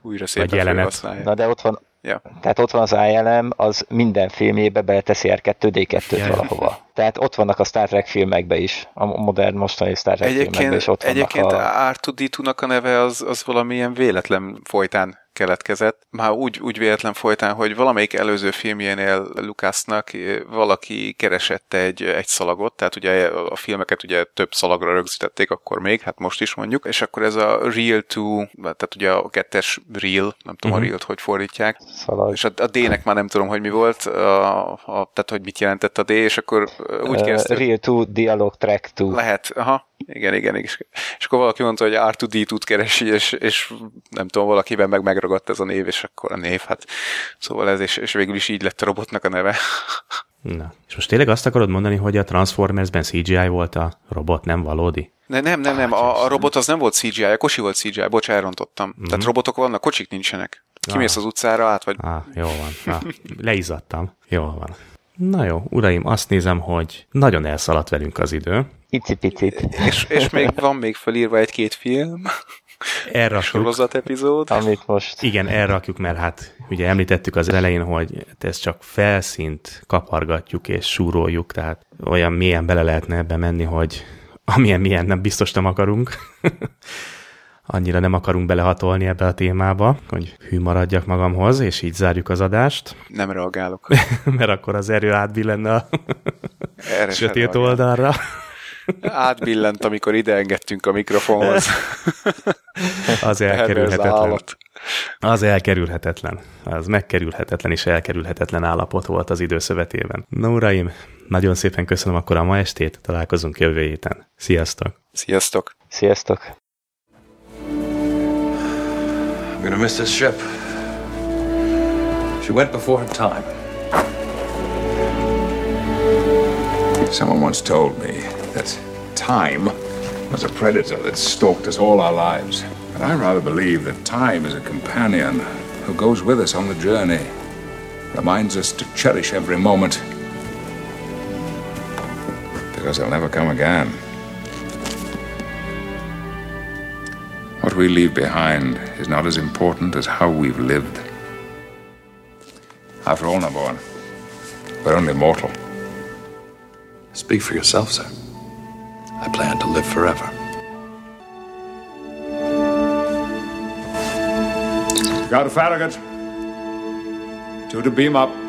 újra szépen jelenet. felhasználják. Na de ott van, Ja. tehát ott van az ILM, az minden filmjébe beleteszi R2-D2-t Ja, ja. valahova. Tehát ott vannak a Star Trek filmekbe is, a modern mostani Star Trek filmekbe Egyébként, is ott vannak egyébként a... R2D2-nak a neve az, az valamilyen véletlen folytán keletkezett. Már úgy, úgy véletlen folytán, hogy valamelyik előző filmjénél Lucasnak eh, valaki keresett egy, egy szalagot, tehát ugye a filmeket ugye több szalagra rögzítették akkor még, hát most is mondjuk, és akkor ez a Real to, tehát ugye a kettes Real, nem tudom Mhm. a Real-t hogy fordítják, Szalag. és a, a D-nek már nem tudom, hogy mi volt, a, a, tehát hogy mit jelentett a D, és akkor eh, úgy Uh, kezdte. Real 2, Dialog Track 2. Lehet, aha, igen, igen, és, és akkor valaki mondta, hogy R2D2-t keresi, és, és nem tudom, valakiben meg megragadt ez a név, és akkor a név, hát szóval ez, és, és végül is így lett a robotnak a neve. Na. És most tényleg azt akarod mondani, hogy a Transformersben CGI volt a robot, nem valódi? Ne, nem, nem, nem, a, a robot az nem volt CGI, a kocsi volt CGI, bocs, elrontottam. Mhm. Tehát robotok vannak, kocsik nincsenek. Kimész Ah. az utcára át, vagy Á, jó van. Na, leizzadtam. Jó van. Na jó, uraim, azt nézem, hogy nagyon elszaladt velünk az idő. Icipicit. és, és még van még felírva egy-két film, Elrakjuk, sorozat epizód. Amit most... igen, elrakjuk, mert hát ugye említettük az elején, hogy ezt csak felszínt kapargatjuk és súroljuk, tehát olyan mélyen bele lehetne ebbe menni, hogy amilyen milyen nem biztos nem akarunk. Annyira nem akarunk belehatolni ebbe a témába, hogy hű maradjak magamhoz, és így zárjuk az adást, Nem reagálok. mert akkor az erő átbillenne a Erre sötét oldalra. Átbillent, amikor ide engedtünk a mikrofonhoz. Az elkerülhetetlen. állat. Az elkerülhetetlen. Az megkerülhetetlen és elkerülhetetlen állapot volt az időszövetében. Na uraim, nagyon szépen köszönöm akkor a ma estét, találkozunk jövő héten. Sziasztok! Sziasztok! Sziasztok! I'm gonna miss this ship. She went before her time. Someone once told me that time was a predator that stalked us all our lives. But I rather believe that time is a companion who goes with us on the journey, reminds us to cherish every moment, because they'll never come again. What we leave behind is not as important as how we've lived. After all, Naborn, we're only mortal. Speak for yourself, sir. I plan to live forever. Go to Farragut. Two to beam up.